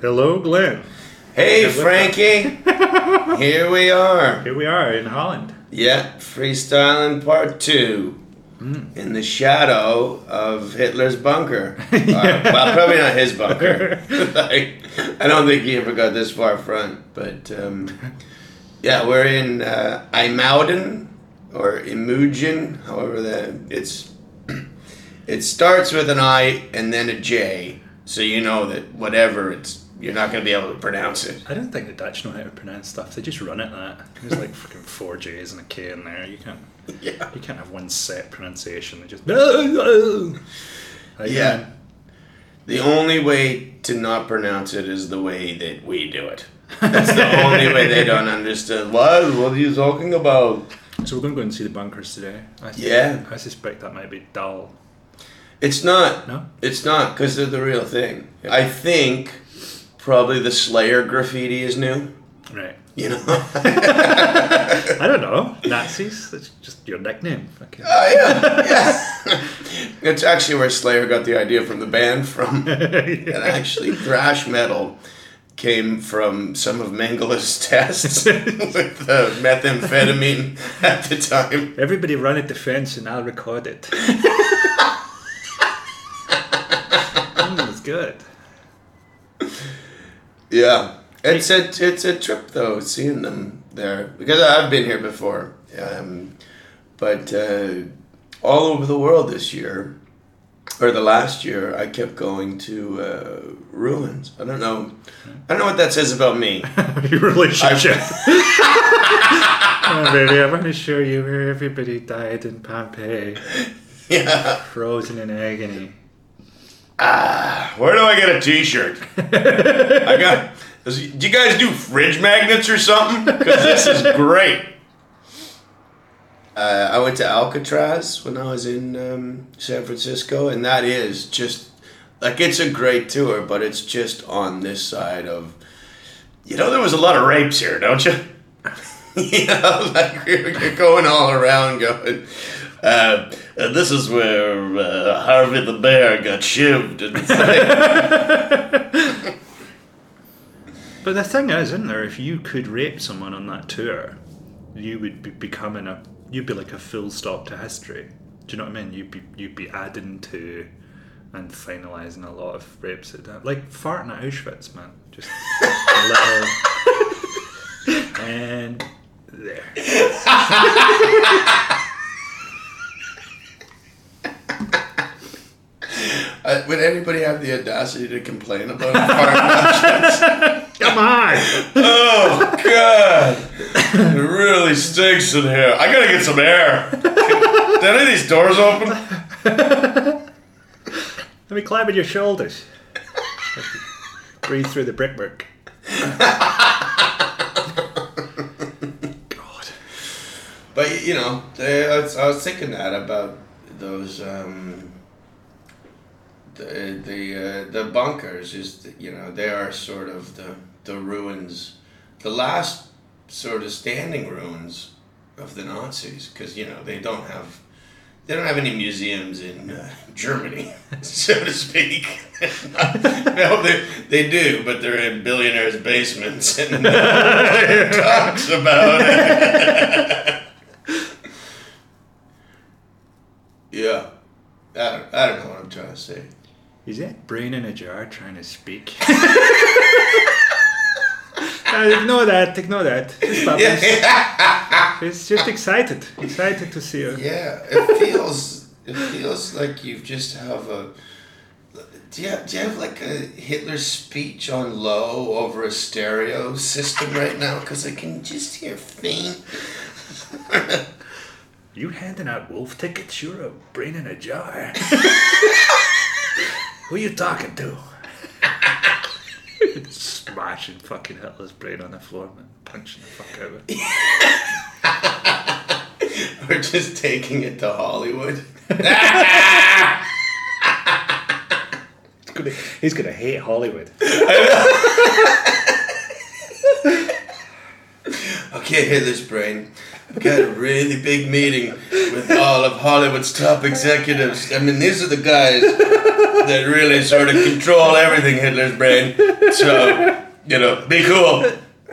Hello, Glenn. Hey, Yeah, Frankie. Here we are. Here we are in Holland. Yeah, freestyling part two. In the shadow of Hitler's bunker. Uh, well, probably not his bunker. like, I don't think he ever got this far front. But um, yeah, we're in uh, or Imogen, however that it's. It starts with an I and then a J, so you know that whatever it's, you're not going to be able to pronounce it. I don't think the Dutch know how to pronounce stuff. They just run it that. There's like fucking four J's and a K in there. You can't. Yeah. You can't have one set pronunciation. They just. Like, Yeah. The only way to not pronounce it is the way that we do it. That's the only way they don't understand. What? What are you talking about? So we're going to go and see the bunkers today. I sus- Yeah. I suspect that might be dull. It's not. No. It's not because they're the real thing. I think probably the Slayer graffiti is new. Right. You know? I don't know. Nazis. That's just your nickname. Fucking. Oh yeah, yeah. it's actually where Slayer got the idea from the band from. And actually, thrash metal came from some of Mengele's tests with uh, methamphetamine at the time. Everybody run at the fence and I'll record it. mm, it's good. Yeah, it's a it's a trip though seeing them there because I've been here before, um, but uh, all over the world this year or the last year I kept going to uh, ruins. I don't know, I don't know what that says about me. Your relationship. oh, baby, I want to show you where everybody died in Pompeii, yeah, frozen in agony. Where do I get a T-shirt? I got. Do you guys do fridge magnets or something? Because this is great. Uh, I went to Alcatraz when I was in um, San Francisco, and that is just like it's a great tour, but it's just on this side of. You know, there was a lot of rapes here, don't you? you know, like you're going all around, going. Uh, uh, this is where uh, Harvey the Bear got shivved, like, But the thing is, isn't there, if you could rape someone on that tour, you would be becoming a, you'd be like a full stop to history. Do you know what I mean? You'd be, you'd be adding to and finalising a lot of rapes at that. Like farting at Auschwitz, man. Just a little. and there. Uh, would anybody have the audacity to complain about farting? Come on! oh God! It really stinks in here. I gotta get some air. Did any of these doors open? Let me climb on your shoulders. Breathe through the brickwork. God. But you know, I, was, I was thinking that about those um, the the uh, the bunkers. Is you know they are sort of the the ruins, the last sort of standing ruins of the Nazis. Because you know they don't have. They don't have any museums in uh, Germany, so to speak. no, they, they do, but they're in billionaires' basements, and one talks about it. Yeah. I don't, I don't know what I'm trying to say. Is that brain in a jar trying to speak? Uh, ignore that, ignore that. Just bubbles. Yeah. It's just excited. Excited to see you. yeah, it feels it feels like you just have a do you, have, do you have like a Hitler speech on low over a stereo system right now? Because I can just hear faint. You handing out wolf tickets? You're a brain in a jar. Who are you talking to? Smashing fucking Hitler's brain on the floor, man. Punching the fuck out of it. We're just taking it to Hollywood. He's gonna, he's gonna hate Hollywood. Okay, Hitler's brain. I've got a really big meeting with all of Hollywood's top executives. I mean, these are the guys that really sort of control everything Hitler's brain. So, you know, be cool.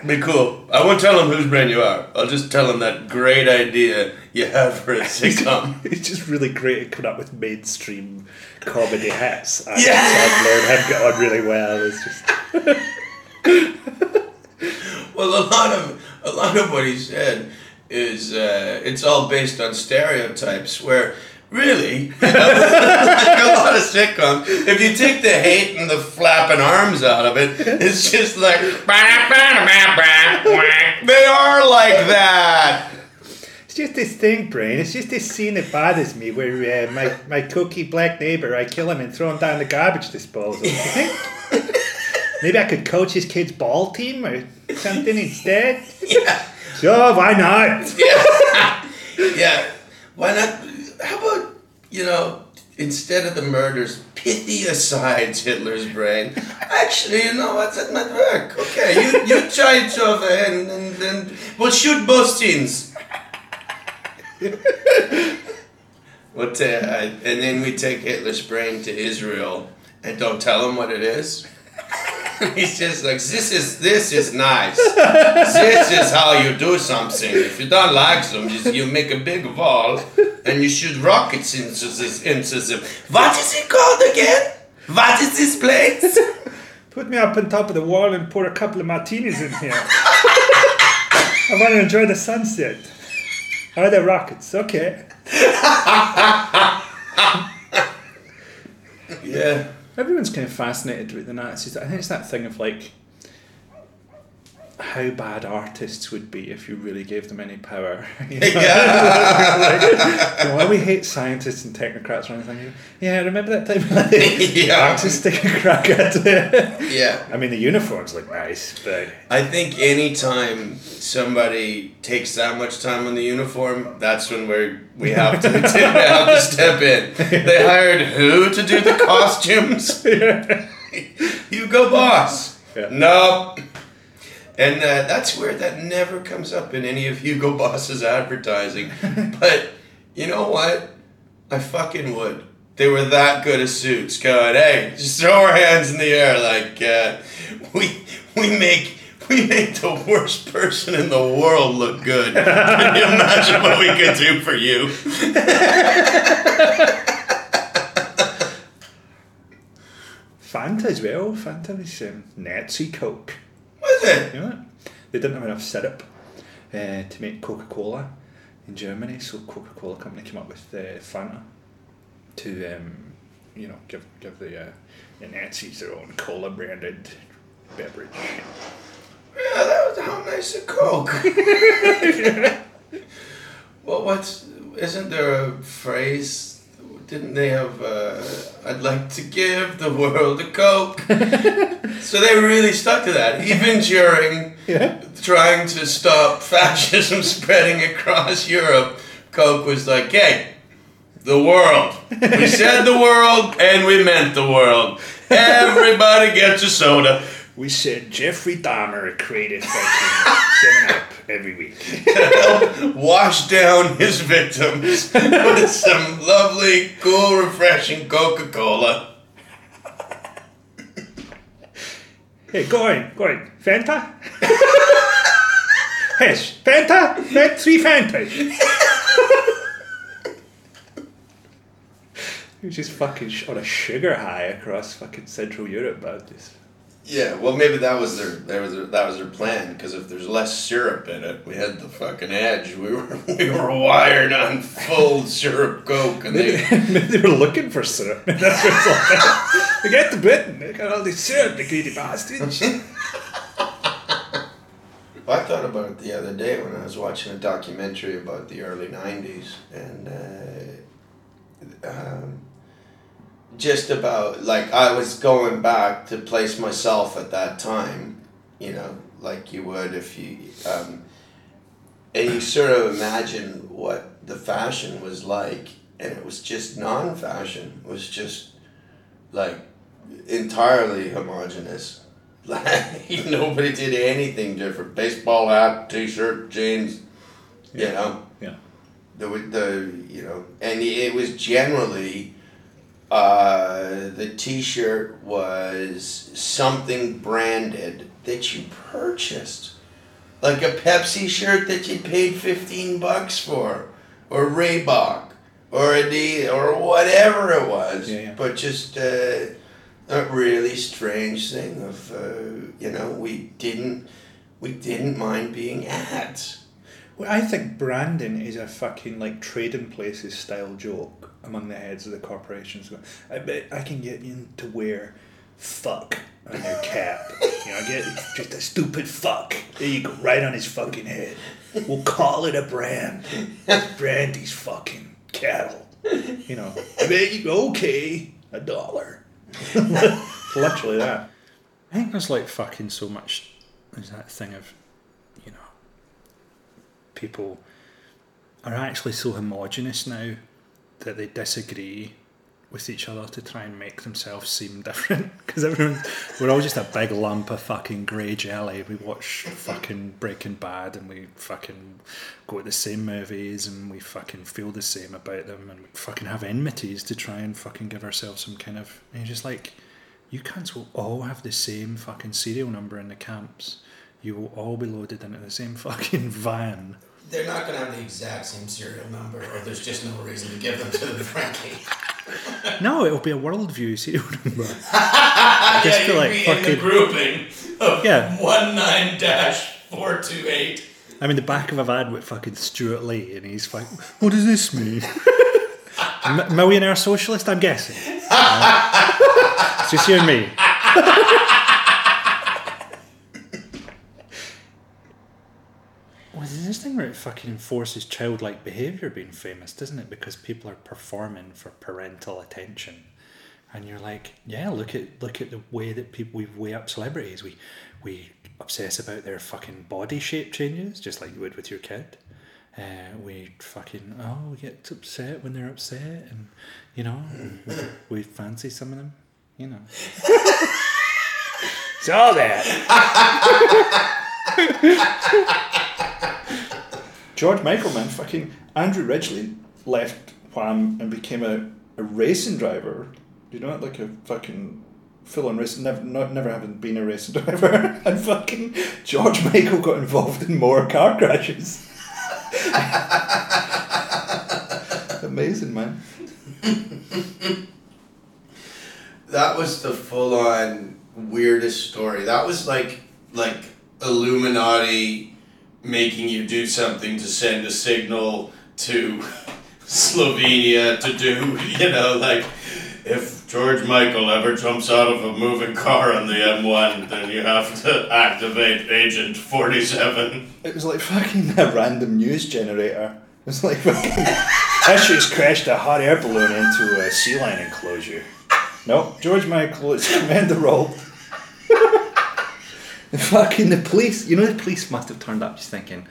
Be cool. I won't tell them whose brain you are. I'll just tell them that great idea you have for a sitcom. He's just really great at coming up with mainstream comedy. And Yeah. Sandler and him get on really well. It's just Well, a lot of a lot of what he said is uh, it's all based on stereotypes. Where really, like a lot of sitcoms, if you take the hate and the flapping arms out of it, it's just like they are like that. It's just this thing, Brain. It's just this scene that bothers me where uh, my, my cookie black neighbour, I kill him and throw him down the garbage disposal. You think? Maybe I could coach his kid's ball team or something instead? Yeah. Sure, why not? yeah. yeah. Why not? How about, you know, instead of the murders, pithy asides Hitler's brain? Actually, you know what? That might work. Okay, you, you try it over and, and, and we'll shoot both. We'll ta- uh, and then we take Hitler's brain to Israel and don't tell him what it is. He's just like, this is this is nice. this is how you do something. If you don't like them, you, you make a big wall and you shoot rockets into this into them. What is it called again? What is this place? Put me up on top of the wall and pour a couple of martinis in here. I want to enjoy the sunset. Are there rockets? Okay. Yeah. Everyone's kind of fascinated with the Nazis. I think it's that thing of like how bad artists would be if you really gave them any power. You know? Yeah. Like, you know, why we hate scientists and technocrats or anything. Yeah, remember that time like, Yeah. artists take a crack at it. Yeah. I mean, the uniforms look nice, but I think anytime somebody takes that much time on the uniform, that's when we we have to, we have to step in. They hired who to do the costumes? Hugo Boss. Yeah. No. And uh, that's where that never comes up in any of Hugo Boss's advertising. but you know what? I fucking would. They were that good at suits. Going, hey, just throw our hands in the air like uh, we we make we make the worst person in the world look good. Can you imagine what we could do for you? Fanta as well. Fanta was um, Nazi Coke. It? You know? They didn't have enough syrup uh, to make Coca Cola in Germany, so Coca Cola company came up with uh, Fanta to, um, you know, give give the uh, the Nazis their own cola branded beverage. Yeah, that was how nice a Coke. well, what's isn't there a phrase? Didn't they have? Uh, I'd like to give the world a Coke. so they really stuck to that, even during Yeah. trying to stop fascism spreading across Europe. Coke was like, "Hey, the world. We said the world, and we meant the world. Everybody gets a soda." We said Jeffrey Dahmer created fucking Seven Up every week. help wash down his victims with some lovely, cool, refreshing Coca Cola. Hey, go on, go on. Fanta? yes, Fanta? Fant- three Fantas. He was just fucking on a sugar high across fucking Central Europe, but just Yeah, well, maybe that was their that was their, that was their plan. Because if there's less syrup in it, we had the fucking edge. We were we were wired on full syrup Coke, and they Maybe they were looking for syrup. That's what it's like. they get the bit they got all this syrup, the greedy bastards. I thought about it the other day when I was watching a documentary about the early '90s, and uh, um, just about like I was going back to place myself at that time, you know, like you would if you, um, and you sort of imagine what the fashion was like, and it was just non-fashion. It was just like entirely homogenous. Like nobody did anything different. Baseball hat, t-shirt, jeans. You know, Yeah. the with the you know, and it was generally uh, the T-shirt was something branded that you purchased, like a Pepsi shirt that you paid fifteen bucks for, or Reebok, or Adidas, or whatever it was. Yeah, yeah. But just uh, a really strange thing of uh, you know we didn't we didn't mind being ads. Well, I think branding is a fucking like trading places style joke among the heads of the corporations. I bet I can get you to wear fuck on your cap. You know, get just a stupid fuck. There you go, right on his fucking head. We'll call it a brand. Brand these fucking cattle. You know, I bet you go, okay, a dollar. Literally that. I think there's like fucking so much. There's that thing of, you know, people are actually so homogenous now that they disagree with each other to try and make themselves seem different. Because everyone we're all just a big lump of fucking grey jelly. We watch fucking breaking bad and we fucking go to the same movies and we fucking feel the same about them and we fucking have enmities to try and fucking give ourselves some kind of and you're just like you cunts will all have the same fucking serial number in the camps. You will all be loaded into the same fucking van They're not going to have the exact same serial number, or there's just no reason to give them to them, frankly. no it'll be a worldview serial number yeah, Just to, you'd like, be in the fucking- grouping of Yeah. one nine dash four two eight. I'm in the back of a van with fucking Stewart Lee, and he's like, "What does this mean?" M- millionaire socialist, I'm guessing. Uh, it's just you and me. well, there's this thing where it fucking enforces childlike behaviour being famous, doesn't it? Because people are performing for parental attention. And you're like, yeah, look at look at the way that people we weigh up celebrities. We we obsess about their fucking body shape changes, just like you would with your kid. Uh, we fucking oh, we get upset when they're upset, and you know, we, we fancy some of them, you know. it's all that. George Michael, man, fucking Andrew Ridgeley left Wham and became a, a racing driver. You know, like a fucking full on racing, never, not, never having been a racing driver. and fucking George Michael got involved in more car crashes. Amazing, man. That was the full on weirdest story. That was like like Illuminati making you do something to send a signal to Slovenia to do, you know, like if George Michael ever jumps out of a moving car on the M1, then you have to activate Agent 47. It was like fucking a random news generator. It was like fucking. Issues crashed a hot air balloon into a sea lion enclosure. No, George Michael is commander role. The fucking the police, you know, the police must have turned up just thinking,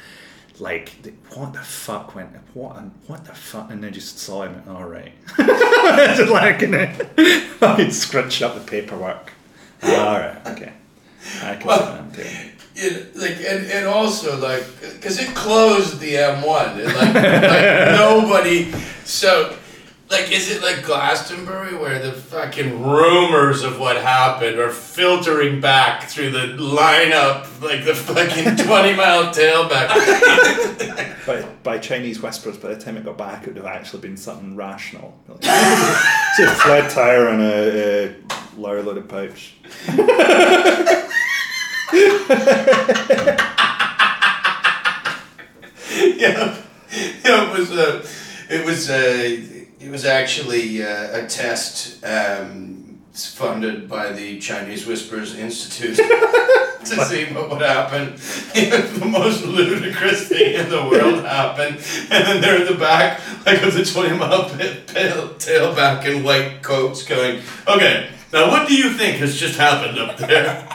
like, what the fuck went, what, um, what the fuck, and they just saw him. All right, just like, you know, fucking scrunch up the paperwork. All right, okay, I can Well, see that. It, like and, and also like because it closed the M1 and like, like nobody so like is it like Glastonbury where the fucking rumors of what happened are filtering back through the lineup like the fucking 20 mile tailback by, by Chinese whispers, by the time it got back, it would have actually been something rational. Like, it's a flat tire and a, a lower loaded pouch. yeah, yeah, it was a, it was a, it was actually uh, a test um, funded by the Chinese Whispers Institute to see what would happen if the most ludicrous thing in the world happened, and then they're in the back, like with the twenty mile pit, tail, tailback in white coats, going, "Okay, now what do you think has just happened up there?"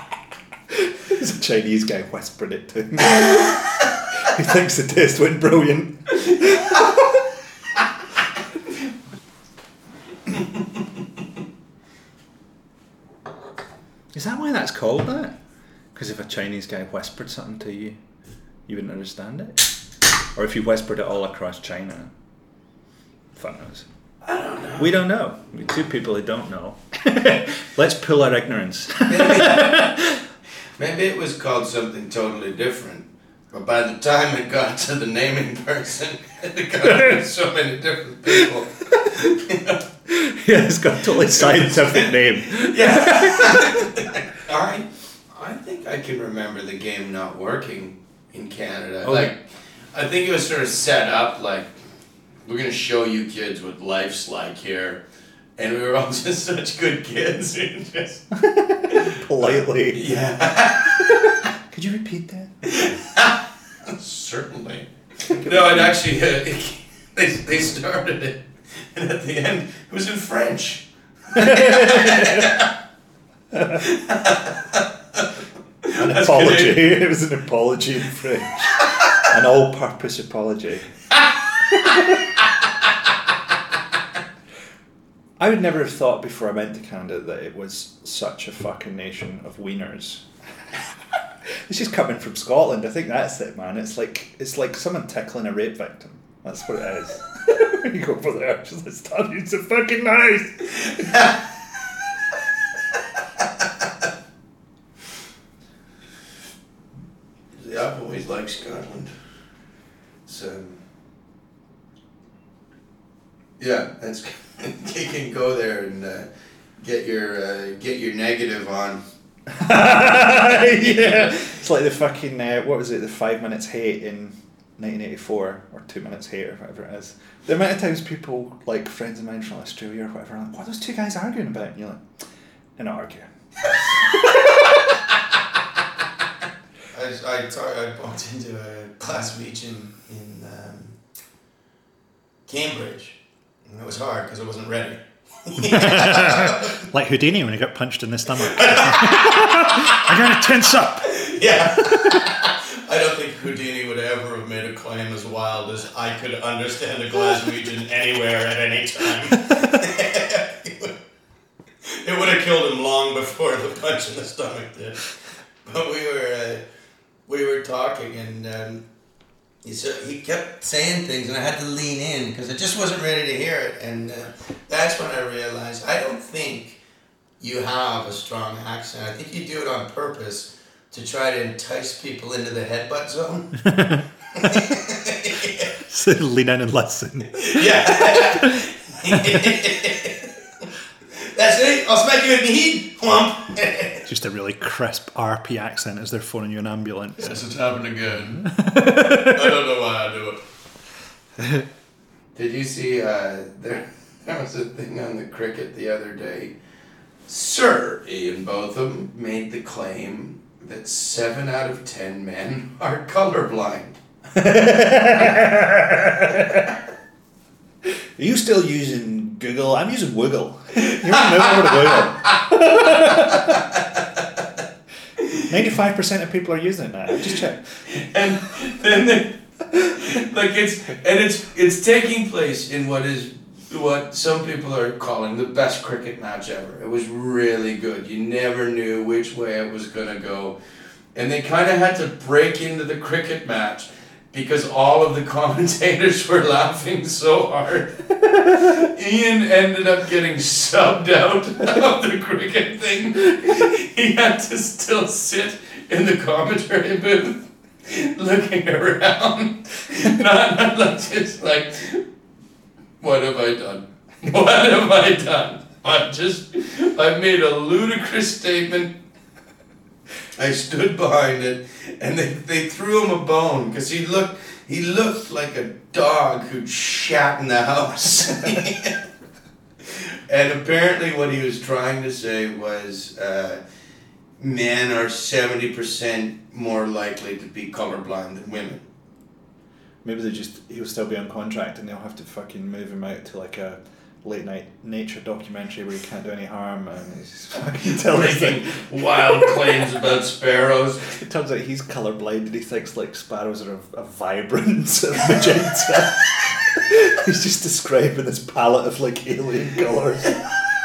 There's a Chinese guy whispering it to him. he thinks the test went brilliant. Is that why that's called that? Because if a Chinese guy whispered something to you, you wouldn't understand it? Or if you whispered it all across China? Fun knows. I don't know. We don't know. We're two people who don't know. Let's pull our ignorance. Maybe it was called something totally different. But by the time it got to the naming person, it got to so many different people. yeah, it's got a totally scientific name. Yeah. I, I think I can remember the game not working in Canada. Oh. Like, I think it was sort of set up like, we're going to show you kids what life's like here. And we were all just such good kids. and just, Politely. yeah. Could you repeat that? Certainly. No, it actually, uh, they, they started it. And at the end, it was in French. An apology. Canadian. Eh? It was an apology in French. An all purpose apology. I would never have thought before I went to Canada that it was such a fucking nation of wieners. it's just coming from Scotland. I think that's it, man. It's like it's like someone tickling a rape victim. That's what it is. When you go over there, just like, stop, it's so fucking nice. Yeah, I've always liked Scotland. So, yeah, that's you can go there and uh, get your uh, get your negative on. yeah. It's like the fucking uh, what was it? The five minutes hate in 1984 or two minutes hate or whatever it is. The amount of times people like friends of mine from Australia or whatever, are like, what are those two guys arguing about? And you're like, they're not arguing. I, I, talk, I bumped into a Glaswegian in um, Cambridge. And it was hard because I wasn't ready. Like Houdini when he got punched in the stomach. I gotta tense up. Yeah. I don't think Houdini would ever have made a claim as wild as I could understand a Glaswegian anywhere at any time. it would have killed him long before the punch in the stomach did. But we were uh, we were talking and um, he said he kept saying things and I had to lean in because I just wasn't ready to hear it and uh, that's when I realized I don't think you have a strong accent. I think you do it on purpose to try to entice people into the headbutt zone. So lean in and listen. yeah. That's it. I'll smack you in the head. Whomp. Just a really crisp RP accent as they're phoning you an ambulance. Yes, it's happened again. I don't know why I do it. Did you see? Uh, there, there was a thing on the cricket the other day. Sir Ian Botham made the claim that seven out of ten men are colorblind. Are you still using Google? I'm using Wiggle. You remember Wiggle? Ninety-five percent of people are using it now. Just check. and then like it's and it's it's taking place in what is what some people are calling the best cricket match ever. It was really good. You never knew which way it was gonna go, and they kind of had to break into the cricket match because all of the commentators were laughing so hard. Ian ended up getting subbed out of the cricket thing. He had to still sit in the commentary booth looking around. Not, not like just like, what have I done? What have I done? I've just, I made a ludicrous statement. I stood behind it, and they, they threw him a bone because he looked he looked like a dog who'd shat in the house. and apparently, what he was trying to say was, uh, men are seventy percent more likely to be colorblind than women. Maybe they just he'll still be on contract and they'll have to fucking move him out to like a late night nature documentary where he can't do any harm and he's fucking Making wild claims about sparrows. it turns out he's colourblind and he thinks like sparrows are a, a vibrant sort of magenta. he's just describing this palette of like alien colours.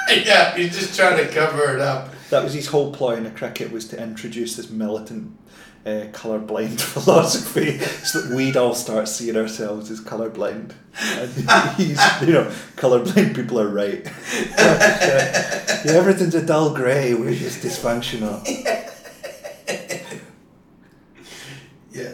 yeah, he's just trying to cover it up. That was his whole ploy in the cricket was to introduce this militant uh, colourblind philosophy so that we'd all start seeing ourselves as colourblind. And he's, you know, colourblind people are right. yeah, everything's a dull grey, we're just dysfunctional. Yeah,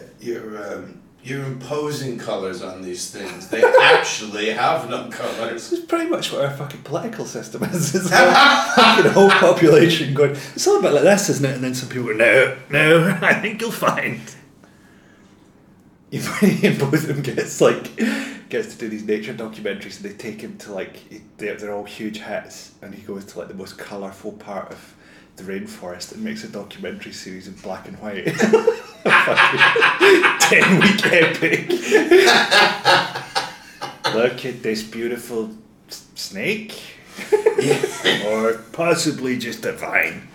you're imposing colours on these things. They actually have no colours. This is pretty much what our fucking political system is. It's like fucking whole population going, it's all about like this, isn't it? And then some people go, no, no, I think you'll find. You find him, both of them gets like, gets to do these nature documentaries and they take him to like, they're, they're all huge hits and he goes to like the most colourful part of the rainforest and makes a documentary series in black and white. Ten week epic. Look at this beautiful s- snake. or possibly just a vine.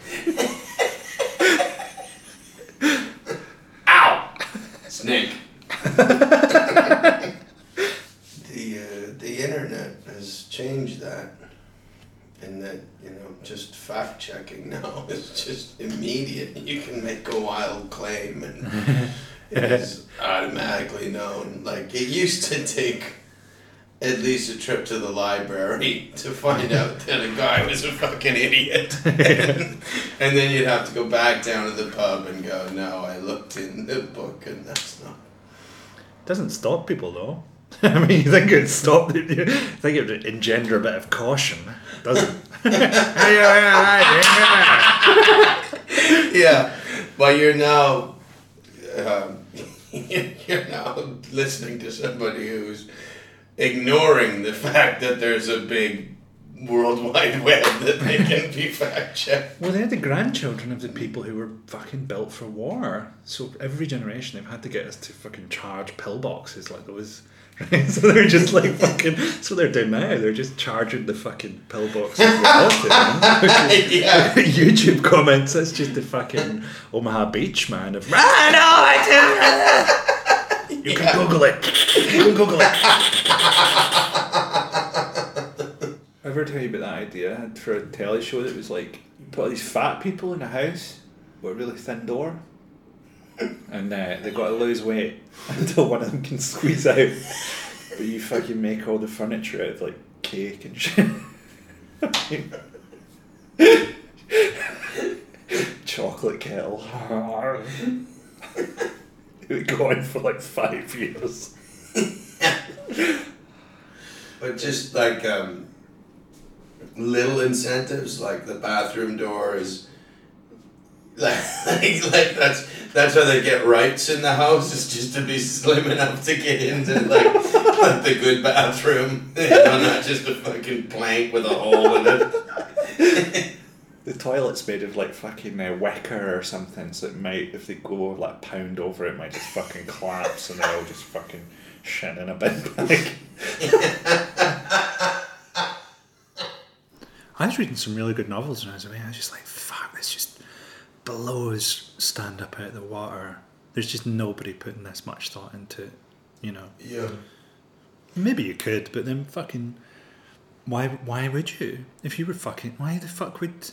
Ow! Snake. The uh, the internet has changed that, and that you know just fact checking now is just immediate. You can make a wild claim and it is automatically known. Like it used to take at least a trip to the library to find out that a guy was a fucking idiot, and, then you'd have to go back down to the pub and go, "No, I looked in the book and that's not." Doesn't stop people though. I mean, you think it'd stop, you think it would engender a bit of caution. Doesn't. yeah, but you're now um, you're now listening to somebody who's ignoring the fact that there's a big worldwide web that they can be fact checked. Well, they're the grandchildren of the people who were fucking built for war. So every generation they've had to get us to fucking charge pillboxes like those. Right? So they're just like fucking. So they're doing now. They're just charging the fucking with autism. yeah. YouTube comments. That's just the fucking Omaha Beach man of. Ah, no, I didn't. You can Google it. You can Google it. I ever tell you about that idea I had for a telly show that was like you put all these fat people in a house with a really thin door, and uh, they got to lose weight until one of them can squeeze out. But you fucking make all the furniture out of like cake and shit. Chocolate kettle. it would for like five years. But just like um, little incentives, like the bathroom door is like, like, like that's that's how they get rights in the house is just to be slim enough to get into like, like the good bathroom, you know, not just a fucking plank with a hole in it. The toilet's made of like fucking uh, wicker or something, so it might, if they go like pound over, it might just fucking collapse and they're all just fucking shit in a bin bag. I was reading some really good novels when I was away. I was just like, fuck, this just blows stand up out of the water. There's just nobody putting this much thought into it, you know. Yeah. Maybe you could, but then fucking why why would you? If you were fucking why the fuck would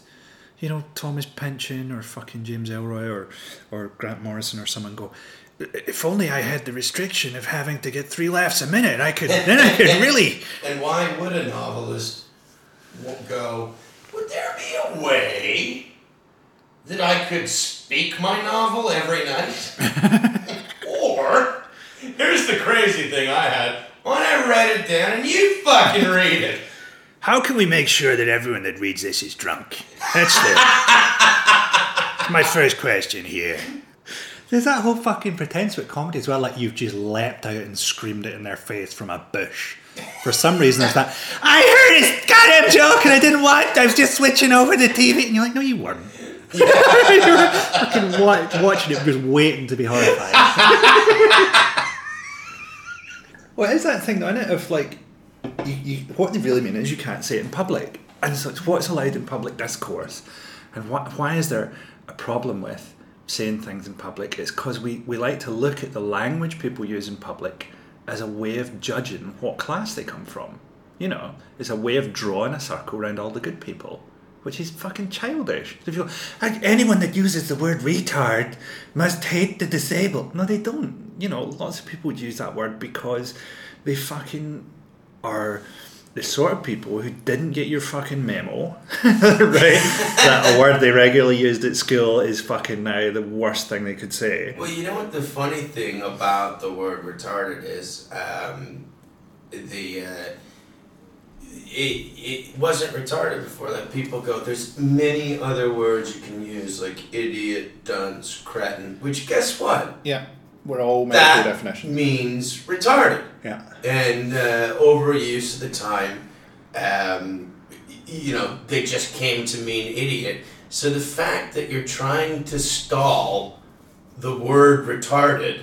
you know, Thomas Pynchon or fucking James Ellroy or or Grant Morrison or someone go if only I had the restriction of having to get three laughs a minute, I could then I could really And why would a novelist go, would there be a way that I could speak my novel every night? or, here's the crazy thing I had. Why don't I write it down and you fucking read it? How can we make sure that everyone that reads this is drunk? That's the my first question here. There's that whole fucking pretense with comedy as well, like you've just leapt out and screamed it in their face from a bush. For some reason, there's that. I heard his goddamn joke and I didn't watch. I was just switching over the TV, and you're like, no, you weren't. fucking wa- watching it, just waiting to be horrified. well, it's that thing, though, isn't it? Of like, you, you, what they really mean is you can't say it in public. And so it's what's allowed in public discourse. And why, why is there a problem with saying things in public? It's because we, we like to look at the language people use in public as a way of judging what class they come from. You know, it's a way of drawing a circle around all the good people. Which is fucking childish. If you anyone that uses the word retard must hate the disabled. No, they don't. You know, lots of people use that word because they fucking are the sort of people who didn't get your fucking memo, right? that a word they regularly used at school is fucking now the worst thing they could say. Well, you know what the funny thing about the word retarded is? Um, the uh, it, it wasn't retarded before. Like people go, there's many other words you can use, like idiot, dunce, cretin. Which guess what? Yeah, we're all medical That definitions. means retarded. Yeah. and uh, overuse of the time, um, you know, they just came to mean idiot. So the fact that you're trying to stall the word retarded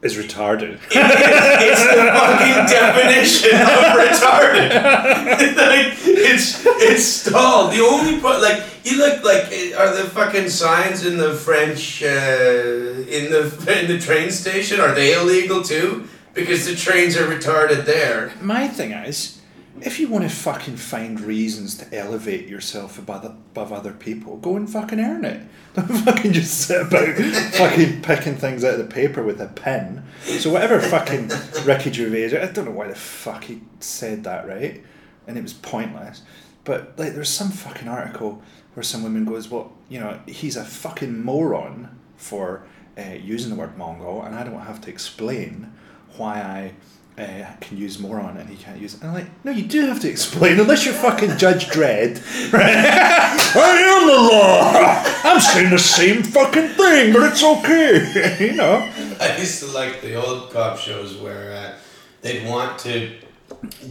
Is retarded. it's the fucking definition of retarded. like, it's it's stalled. The only part, like you look like, are the fucking signs in the French uh, in the in the train station are they illegal too? Because the trains are retarded there. My thing is, if you want to fucking find reasons to elevate yourself above, above other people, go and fucking earn it. Don't fucking just sit about fucking picking things out of the paper with a pen. So whatever fucking Ricky Gervais, I don't know why the fuck he said that, right? And it was pointless. But like, there's some fucking article where some woman goes, "Well, you know, he's a fucking moron for uh, using the word Mongol, and I don't have to explain why I." Uh, can use moron and he can't use it. And I'm like, no, you do have to explain, unless you're fucking Judge Dredd. Right? I am the law. I'm saying the same fucking thing, but it's okay. you know. I used to like the old cop shows where uh, they'd want to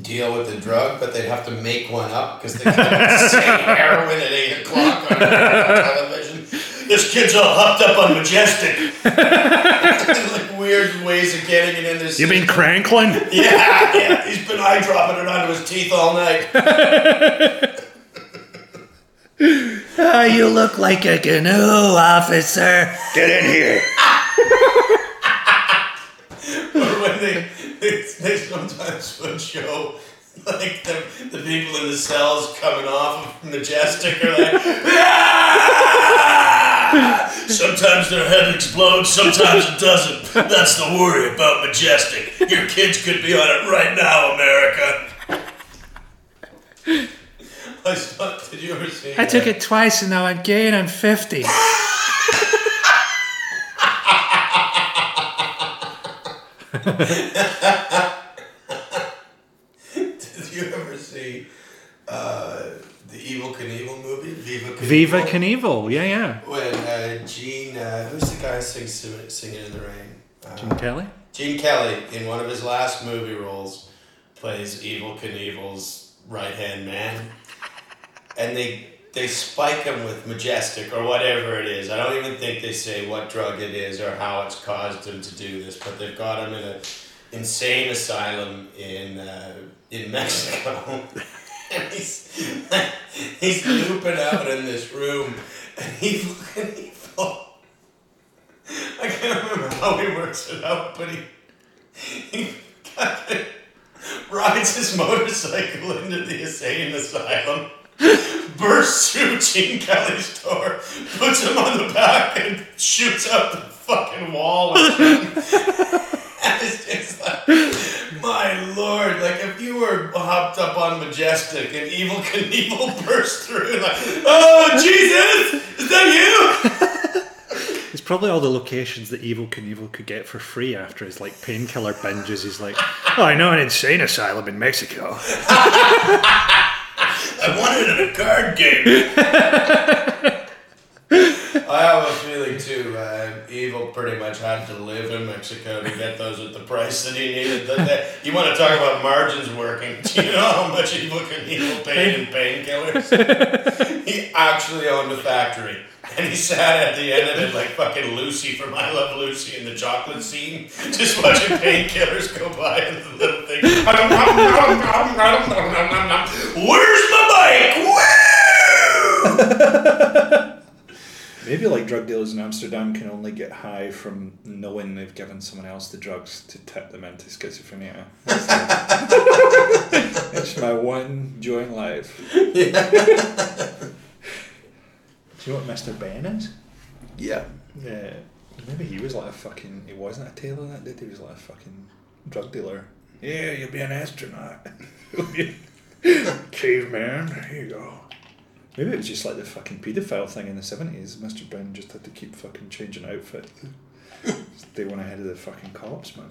deal with the drug, but they'd have to make one up because they couldn't say heroin at 8 o'clock on television. This kid's all hopped up on Majestic. like weird ways of getting it in this. You mean Cranklin? Yeah, yeah. He's been eye dropping it onto his teeth all night. Ah, you look like a canoe officer. Get in here. or when they, they, they sometimes would show like the, the people in the cells coming off of Majestic are like, "Ah!" Sometimes their head explodes, sometimes it doesn't. That's the worry about Majestic. Your kids could be on it right now, America. I saw, did you ever see? I took it twice and now I'm gay and I'm 50. Did you ever see uh, the Evel Knievel movie, Viva Knievel? Viva Knievel, yeah, yeah. When uh, Gene, uh, who's the guy who sings Singing in the Rain? Uh, Jim Kelly? Gene Kelly, in one of his last movie roles, plays Evel Knievel's right hand man. And they they spike him with Majestic or whatever it is. I don't even think they say what drug it is or how it's caused him to do this, but they've got him in an insane asylum in uh, in Mexico. and he's he's looping out in this room, and he's looking evil. I can't remember how he works it out, but he he rides his motorcycle into the insane asylum, bursts through Gene Kelly's door, puts him on the back, and shoots up the fucking wall. with him. And it's just like, my lord, like if you were hopped up on Majestic and Evel Knievel burst through, like, oh Jesus, is that you? It's probably all the locations that Evel Knievel could get for free after his like painkiller binges. He's like, oh, I know an insane asylum in Mexico. I in a card game. I have a feeling too. Uh, Evel pretty much had to live in Mexico to get those at the price that he needed. That, you want to talk about margins working? Do you know how much Evel Knievel paid in painkillers? he actually owned a factory. And he sat at the end of it like fucking Lucy from I Love Lucy in the chocolate scene, just watching painkillers go by and the little thing. Where's my bike? Woo! Maybe like drug dealers in Amsterdam can only get high from knowing they've given someone else the drugs to tip them into schizophrenia. It's my one joy in life. Do you know what Mr. Benn is? Yeah. Yeah. Maybe he was like a fucking. He wasn't a tailor that did. He was like a fucking drug dealer. Yeah, you'll be an astronaut. Caveman. Here you go. Maybe it was just like the fucking paedophile thing in the seventies. Mr. Benn just had to keep fucking changing outfit. They went ahead of the fucking cops, man.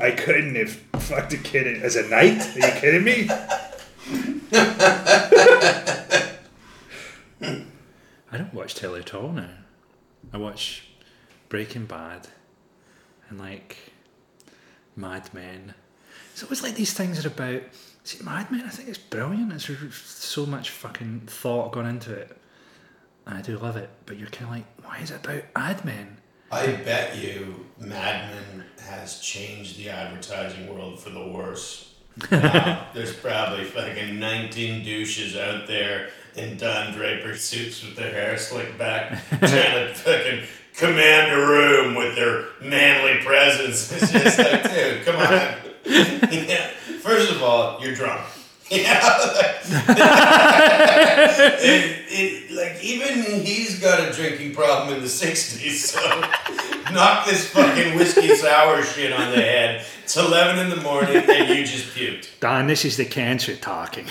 I couldn't have fucked a kid as a knight. Are you kidding me? I don't watch telly at all now. I watch Breaking Bad and like Mad Men. It's always like these things are about. See, Mad Men, I think it's brilliant. It's so much fucking thought gone into it. And I do love it. But you're kind of like, why is it about ad men? I bet you Mad Men has changed the advertising world for the worse. Now, there's probably fucking 19 douches out there in Don Draper suits with their hair slicked back, trying to fucking command a room with their manly presence. It's just like, dude, come on. Yeah. First of all, you're drunk. Yeah, it, it, like even he's got a drinking problem in the '60s. So knock this fucking whiskey sour shit on the head. It's 11 in the morning and you just puked. Don, this is the cancer talking.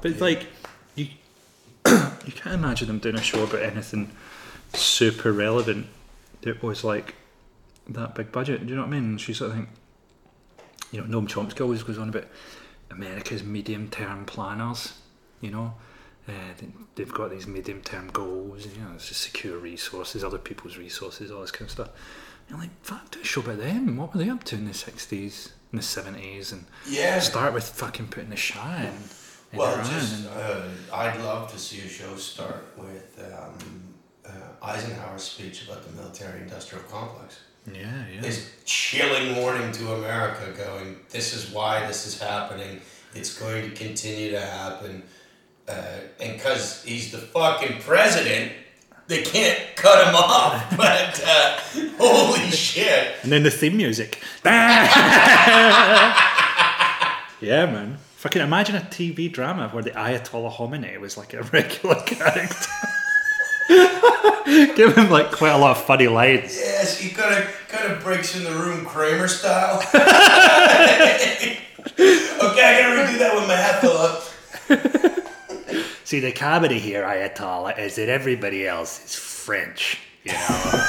but like, you you can't imagine them doing a show about anything super relevant that was like that big budget. Do you know what I mean? She sort of think, you know, Noam Chomsky always goes on about America's medium term planners. You know, uh, they- they've got these medium term goals. You know, it's just secure resources, other people's resources, all this kind of stuff. And you're like, fuck, do a show about them. What were they up to in the sixties, in the seventies, and Yeah. start with fucking putting the in Well, just uh, I'd love to see a show start with um, Eisenhower's speech about the military-industrial complex. yeah, yeah. His chilling warning to America, going, "This is why this is happening. It's going to continue to happen." Uh, and because he's the fucking president, they can't cut him off. But uh, holy shit! And then the theme music. yeah, man. Fucking imagine a TV drama where the Ayatollah Khomeini was like a regular character. Give him like quite a lot of funny lines. Yes, he kind of kind of breaks in the room Kramer style. okay, I gotta redo that with my hat fell up. See, the comedy here, Ayatollah, is that everybody else is French. You know,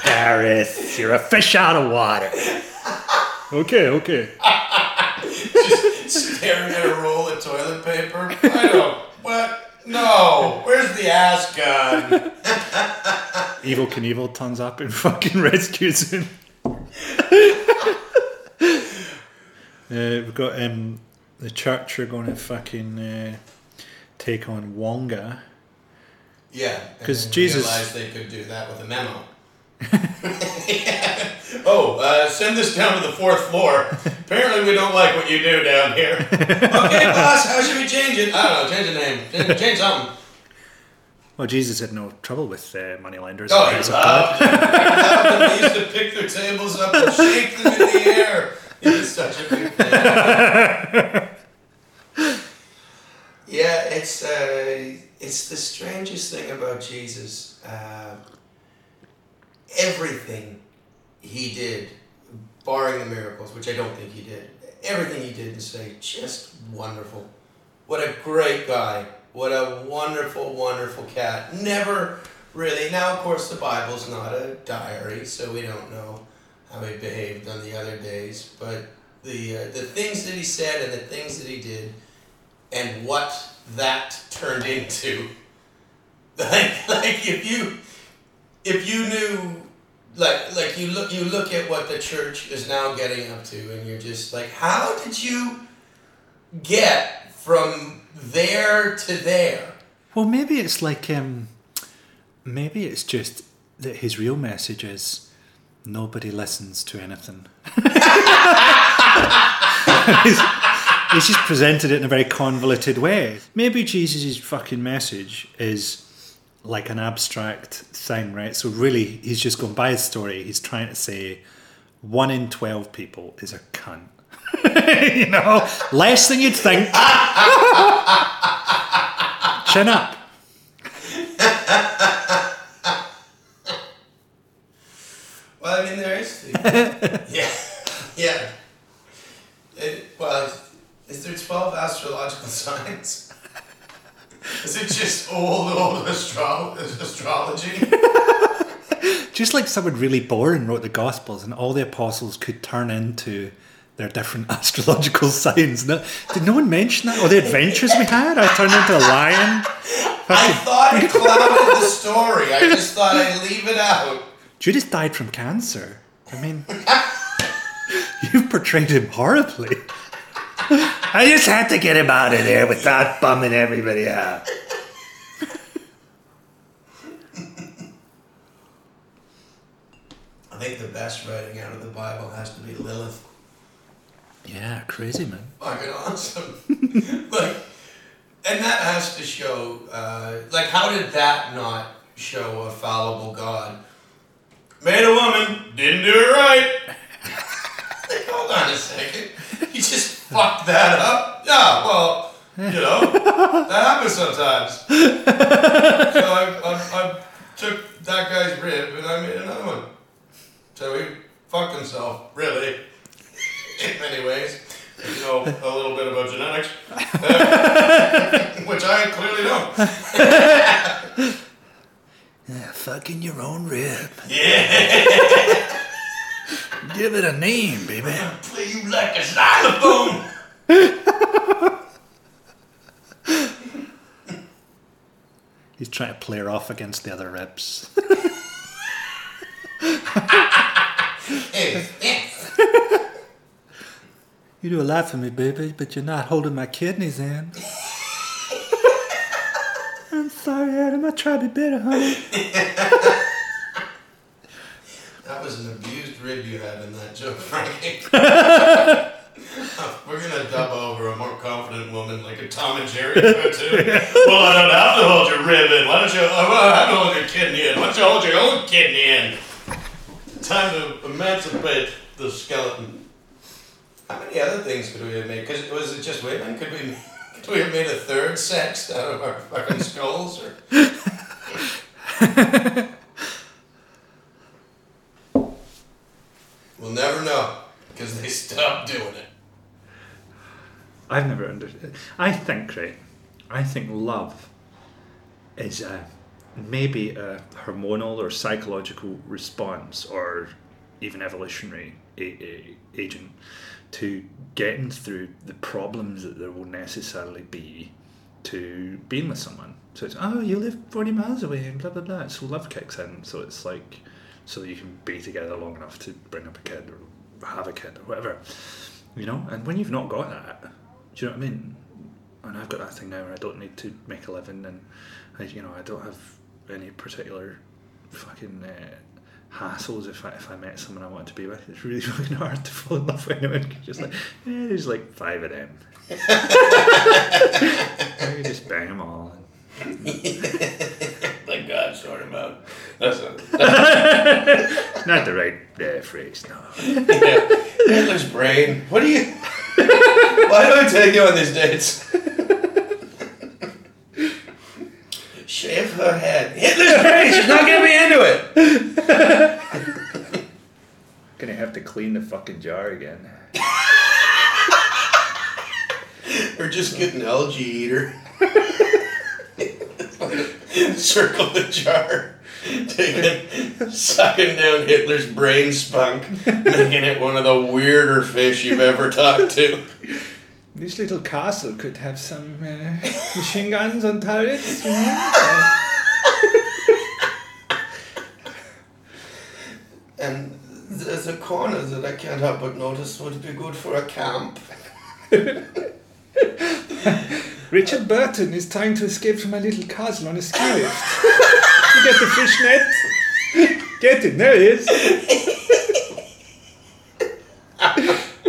Paris. You're a fish out of water. Okay, okay. Just Staring at a roll of toilet paper. I don't. What? No. Where's the ass gun? Evel Knievel turns up and fucking rescues him. Uh, we've got um, the church are going to fucking uh, take on Wonga. Yeah, because Jesus- realized they could do that with a memo. Yeah. Oh, uh, send this down to the fourth floor. Apparently, we don't like what you do down here. okay, boss. How should we change it? I don't know. Change the name. Change, change something. Well, Jesus had no trouble with uh, moneylenders. Oh, He he a god. loved it. He loved them. He used to pick their tables up and shake them in the air. He was such a big fan. yeah, it's uh, it's the strangest thing about Jesus. Uh, everything he did, barring the miracles, which I don't think he did, everything he did and say, just wonderful. What a great guy. What a wonderful, wonderful cat. Never really. Now, of course, the Bible's not a diary, so we don't know how he behaved on the other days. But the uh, the things that he said and the things that he did, and what that turned into. Like, like if you if you knew like like you look you look at what the church is now getting up to and you're just like how did you get from there to there Well, maybe it's like, um, maybe it's just that his real message is nobody listens to anything. he's, he's just presented it in a very convoluted way. Maybe Jesus' fucking message is like an abstract thing, right? So really, he's just going by his story. He's trying to say one in twelve people is a cunt. you know, less than you'd think. Chin up. Well, I mean, there is. yeah, yeah. It, well, is there twelve astrological signs? Is it just old, old astro- astrology? Just like someone really boring wrote the Gospels, and all the apostles could turn into their different astrological signs. No, did no one mention that? Or the adventures we had? I turned into a lion. I thought it clouded the story. I just thought I'd leave it out. Judas died from cancer. I mean, you've portrayed him horribly. I just had to get him out of there without bumming everybody out. I think the best writing out of the Bible has to be Lilith. Yeah, crazy man. Fucking awesome. like, and that has to show, uh, like, how did that not show a fallible God? Made a woman, didn't do it right. hold on a second. You just fucked that up? Yeah, well, you know, that happens sometimes. So I, I, I took that guy's rib and I made another one. So he fucked himself, really, in many ways. You know a little bit about genetics, which I clearly don't. Yeah, fucking your own rib. Yeah, Give it a name, baby. play you like a xylophone. He's trying to play her off against the other ribs. Hey. You do a lot for me, baby, but you're not holding my kidneys in. I'm sorry, Adam. I tried to be better, honey. That was an abused rib you had in that joke, Frankie. We're gonna dub over a more confident woman like a Tom and Jerry cartoon. well, I don't have to hold your rib in. Why don't you? I don't have to hold your kidney in. Why don't you hold your own kidney in? Time to emancipate the skeleton. How many other things could we have made? Cause was it just women? Could we? Could we have made a third sex out of our fucking skulls? Or we'll never know because they stopped doing it. I've never understood. I think, right? I think love is a, maybe a hormonal or psychological response or even evolutionary a, a, agent to getting through the problems that there will necessarily be to being with someone. So it's, oh, you live 40 miles away and blah, blah, blah. So love kicks in. So it's like, so you can be together long enough to bring up a kid or have a kid or whatever. You know? And when you've not got that, do you know what I mean? And I've got that thing now where I don't need to make a living and, I, you know, I don't have any particular fucking uh, hassles if I, if I met someone I wanted to be with. It's really fucking hard to fall in love with anyone 'cause just like, yeah, there's like five of them. I just bang them all. Like God sort him out. That's a, Not the right uh, phrase, no. Hitler's brain. What do you? Why do I take you on these dates? Shave her head. Hitler's brain. She's not gonna be into it. Gonna have to clean the fucking jar again. Or just get an algae eater. Circle the jar. Taking, sucking down Hitler's brain spunk, making it one of the weirder fish you've ever talked to. This little castle could have some uh, machine guns on turrets, you know? And there's a corner that I can't help but notice would be good for a camp. Richard Burton is trying to escape from a little castle on a ski lift. you get the fish net? Get it, there it is.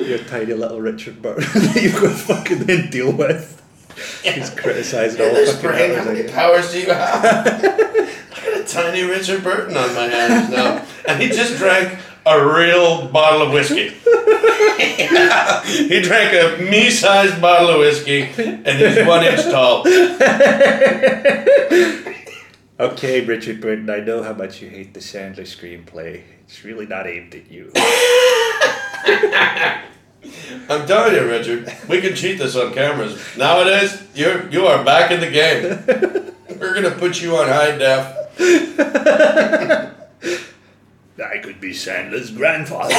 Your tiny little Richard Burton that you've got to fucking then deal with. He's criticising all Hitler's fucking brain, how many powers do you have? I got a tiny Richard Burton on my hands now. And he just drank a real bottle of whiskey. he drank a me-sized bottle of whiskey and he's one inch tall. Okay, Richard Burton, I know how much you hate the Sandler screenplay. It's really not aimed at you. I'm telling you, Richard, we can cheat this on cameras. Nowadays, you're you are back in the game. We're gonna put you on high def. I could be Sandler's grandfather.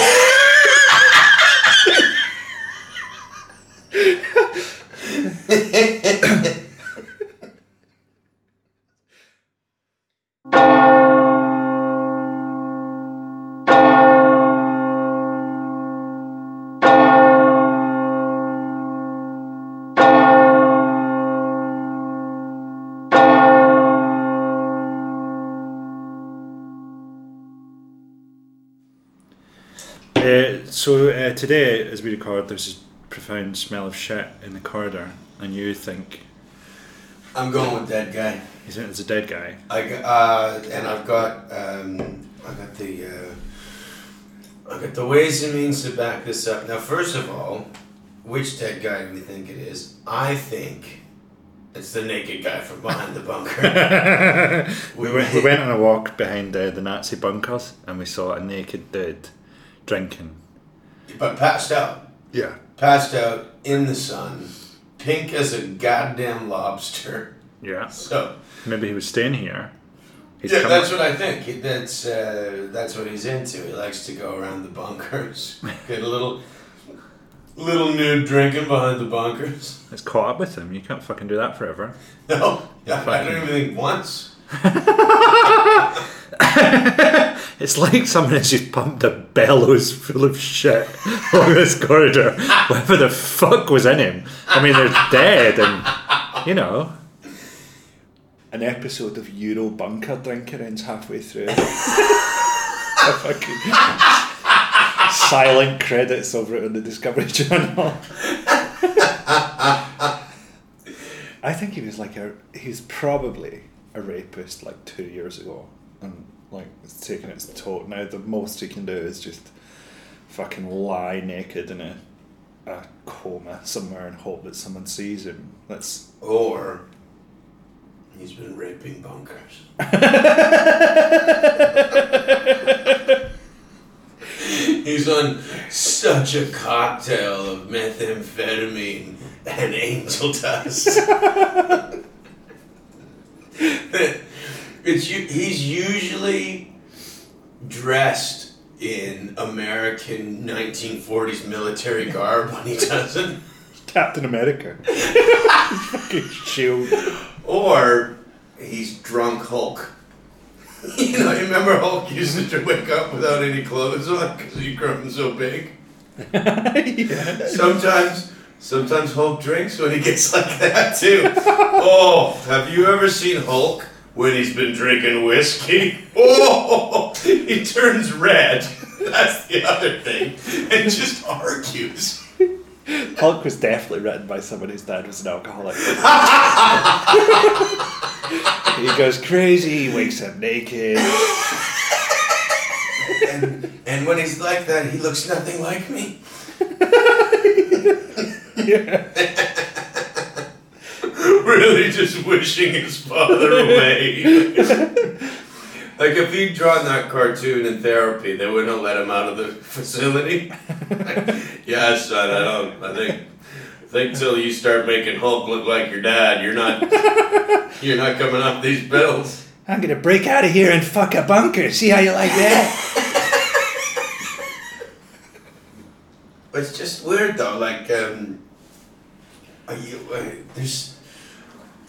Uh, so uh, today, as we record, there's a profound smell of shit in the corridor, and you think I'm going with that guy. he's it's a dead guy. I got, uh, and I've got um, I got the uh, I got the ways and means to back this up. Now, first of all, which dead guy do we think it is? I think it's the naked guy from behind the bunker. we, went, we went on a walk behind uh, the Nazi bunkers, and we saw a naked dude drinking. but passed out, Yeah. passed out in the sun, pink as a goddamn lobster. Yeah. So Maybe he was staying here. He's yeah, that's what I think. That's uh, that's what he's into. He likes to go around the bunkers, get a little, little nude drinking behind the bunkers. It's caught up with him. You can't fucking do that forever. No, yeah, I don't even think once. It's like someone has just pumped a bellows full of shit along this corridor. Whatever the fuck was in him. I mean, they're dead, and you know. An episode of Euro Bunker drinking ends halfway through. Fucking silent credits over it on the Discovery Channel. I think he was like a. He's probably a rapist like two years ago, and like it's taken its toll. Now the most he can do is just fucking lie naked in a a coma somewhere and hope that someone sees him. That's Or he's been raping bunkers. he's on such a cocktail of methamphetamine and angel dust. it's he's usually dressed in American 1940s military garb when he doesn't. Captain America. Fucking shield. Or he's drunk Hulk. you know, you remember Hulk used to wake up without any clothes on because he grown so big. yeah. Sometimes, sometimes Hulk drinks when he gets like that too. Oh, have you ever seen Hulk when he's been drinking whiskey? Oh, he turns red. That's the other thing, and just argues. Hulk was definitely written by someone whose dad was an alcoholic. he goes crazy, he wakes up naked. And and when he's like that, he looks nothing like me. Yeah. Really just wishing his father away. like if he'd drawn that cartoon in therapy, they wouldn't have let him out of the facility. yeah, son, I don't. I think. I think till you start making Hulk look like your dad, you're not. You're not coming off these bills. I'm gonna break out of here and fuck a bunker. See how you like that? It's just weird though. Like, um, are you, uh, there's,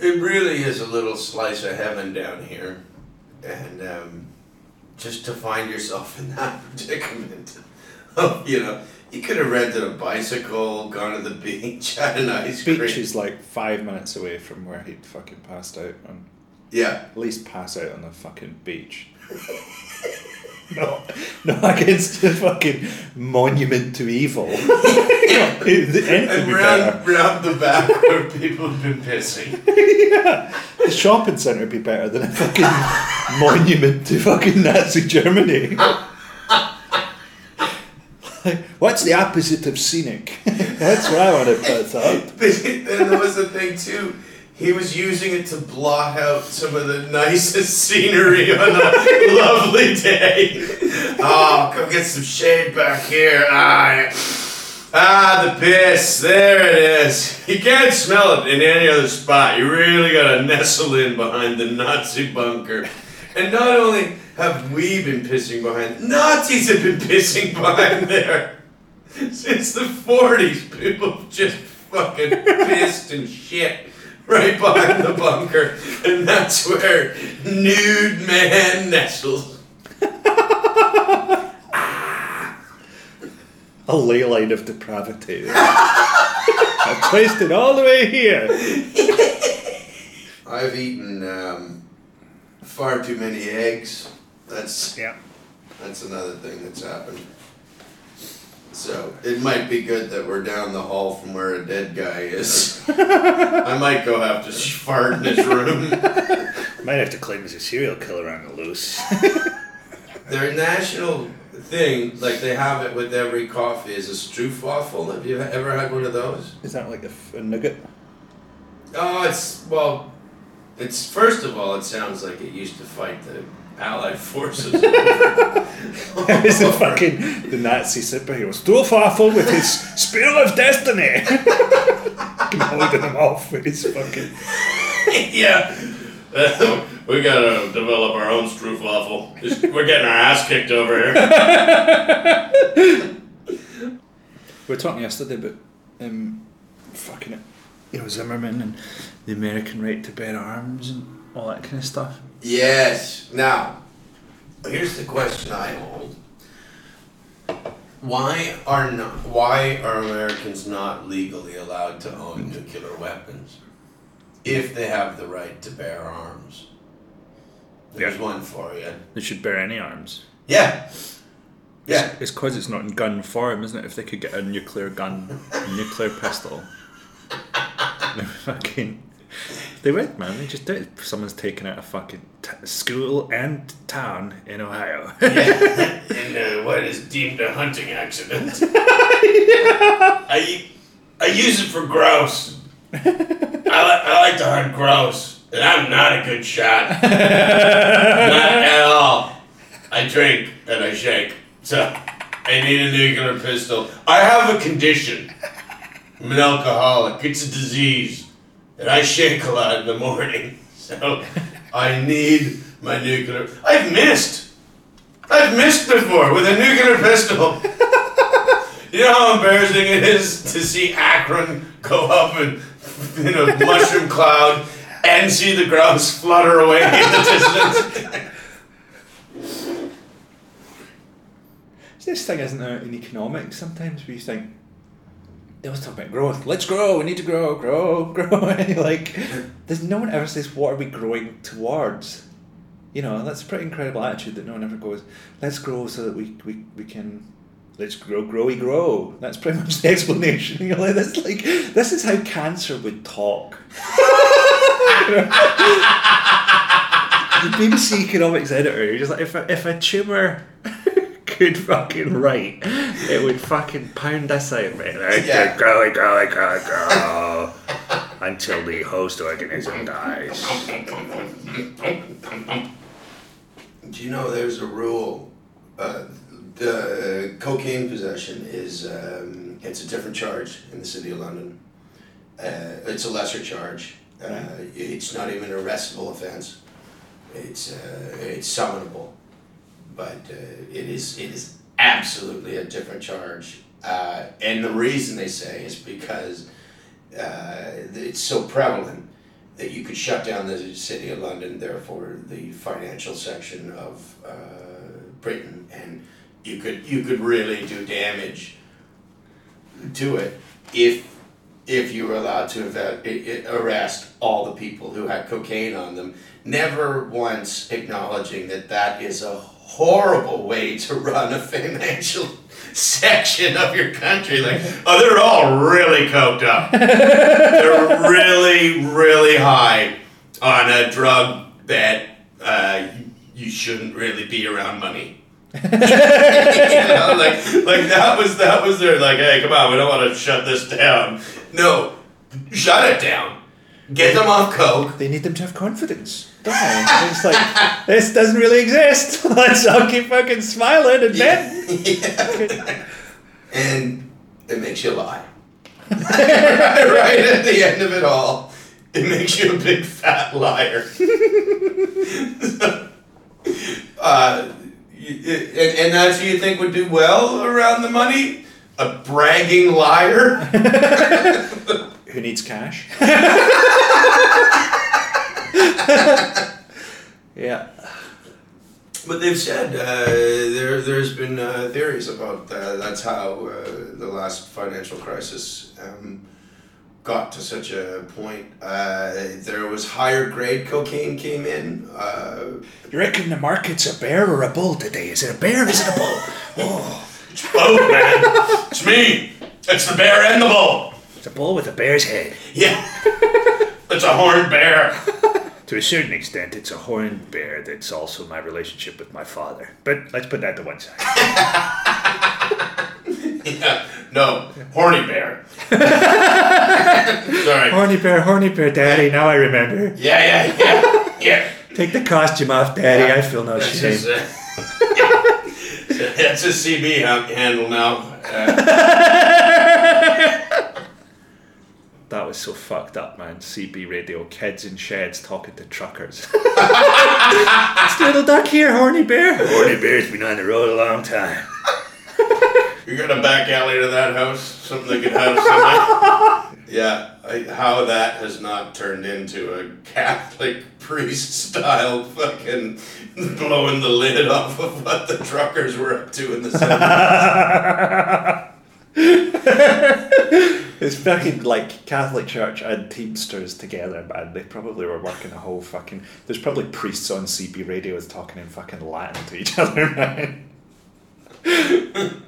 it really is a little slice of heaven down here, and um, just to find yourself in that predicament, of, you know, you could have rented a bicycle, gone to the beach, had an ice cream. Beach is like five minutes away from where he'd fucking passed out. On, Yeah, at least pass out on the fucking beach. No, no, against the fucking monument to evil. the end would And round, round the back where people have been pissing. yeah, the shopping centre would be better than a fucking monument to fucking Nazi Germany. What's the opposite of scenic? That's what I want to put up. There was the thing too. He was using it to blot out some of the nicest scenery on a lovely day. Oh, come get some shade back here. Ah, yeah. ah, the piss. There it is. You can't smell it in any other spot. You really gotta nestle in behind the Nazi bunker. And not only have we been pissing behind, Nazis have been pissing behind there. Since the 40s, people just fucking pissed and shit right behind the bunker. And that's where nude man nestles. A ley line of depravity. I've traced it all the way here. I've eaten um, far too many eggs. That's Yeah. that's another thing that's happened. So it might be good that we're down the hall from where a dead guy is. I might go have to fart in his room. Might have to claim as a serial killer on the loose. Their national thing, like they have it with every coffee, is a stroopwafel. Have you ever had one of those? Is that like a, f- a nugget? Oh, it's well, it's first of all, it sounds like it used to fight the Allied forces. Is it fucking the Nazi superhero Strohfafel with his spear of destiny? Holding him off with his fucking. yeah. we gotta develop our own stroopwafel. Just- We're getting our ass kicked over here. We were talking yesterday about um, fucking it, you know, Zimmerman and the American right to bear arms and all that kind of stuff. Yes. Now, here's the question I hold. Why are not why are Americans not legally allowed to own nuclear weapons if they have the right to bear arms? There's Yeah. one for you. They should bear any arms. Yeah. Yeah. It's because it's not in gun form, isn't it? If they could get a nuclear gun, a nuclear pistol, fucking. They would, man. They just did. Someone's taken out a fucking t- school and town in Ohio. in uh, what is deemed a hunting accident. I, I use it for grouse. I, li- I like to hunt grouse, and I'm not a good shot. not at all. I drink and I shake, so I need a nuclear pistol. I have a condition. I'm an alcoholic. It's a disease, and I shake a lot in the morning. So I need my nuclear. I've missed. I've missed before with a nuclear pistol. you know how embarrassing it is to see Akron go up in, in a mushroom cloud and see the grouse flutter away in the distance. This thing, isn't there, in economics sometimes we think, they always talk about growth. Let's grow, we need to grow, grow, grow. Like, there's no one ever says, what are we growing towards? You know, that's a pretty incredible attitude that no one ever goes, let's grow so that we, we, we can, let's grow, growy, grow. That's pretty much the explanation. You're like, that's like, this is how cancer would talk. the BBC economics editor, you're just like, if a, if a tumour could fucking write, it would fucking pound us out, man. Yeah. Grow, grow, grow, grow, until the host organism dies. Do you know there's a rule? Uh, the cocaine possession is um, it's a different charge in the city of London. Uh, it's a lesser charge. Uh, it's not even an arrestable offense. It's uh, it's summonable, but uh, it is it is absolutely a different charge. Uh, and the reason they say is because uh, it's so prevalent that you could shut down the city of London, therefore the financial section of uh, Britain, and you could you could really do damage to it if if you were allowed to i- arrest all the people who had cocaine on them, never once acknowledging that that is a horrible way to run a financial section of your country. Like, oh, they're all really coked up. they're really, really high on a drug that uh, you shouldn't really be around money. you know, like, like that was that was their like, hey, come on, we don't want to shut this down. No, shut it down. Get them off coke. They need them to have confidence, they? It's like this doesn't really exist. Let's all keep fucking smiling and then. Yeah. and it makes you lie. right at the end of it all, it makes you a big fat liar. uh, and, and that's who you think would do well around the money? A bragging liar? Who needs cash? yeah. But they've said uh, there, there's been uh, theories about uh, that's how uh, the last financial crisis um, got to such a point. Uh, there was higher grade cocaine came in. Uh, You reckon the market's a bear or a bull today? Is it a bear? Is it a bull? Oh, it's both, man. it's me. It's the bear and the bull. it's a bull with a bear's head. Yeah. it's a horned bear. To a certain extent, it's a horned bear that's also my relationship with my father. But let's put that to one side. Yeah. No, horny bear. Sorry. horny bear, horny bear, daddy. Now I remember. Yeah, yeah, yeah, yeah. Take the costume off, daddy. I feel no That's shame. his, uh, that's his CB handle now. Uh, That was so fucked up, man. CB radio, kids in sheds talking to truckers. it's little duck here, horny bear. Horny bear's been on the road a long time. you got a back alley to that house? Something they could have somewhere? Yeah, I, how that has not turned into a Catholic priest style fucking blowing the lid off of what the truckers were up to in the 70s. It's fucking like Catholic Church and Teamsters together, man. They probably were working a whole fucking. There's probably priests on CB radios talking in fucking Latin to each other, man.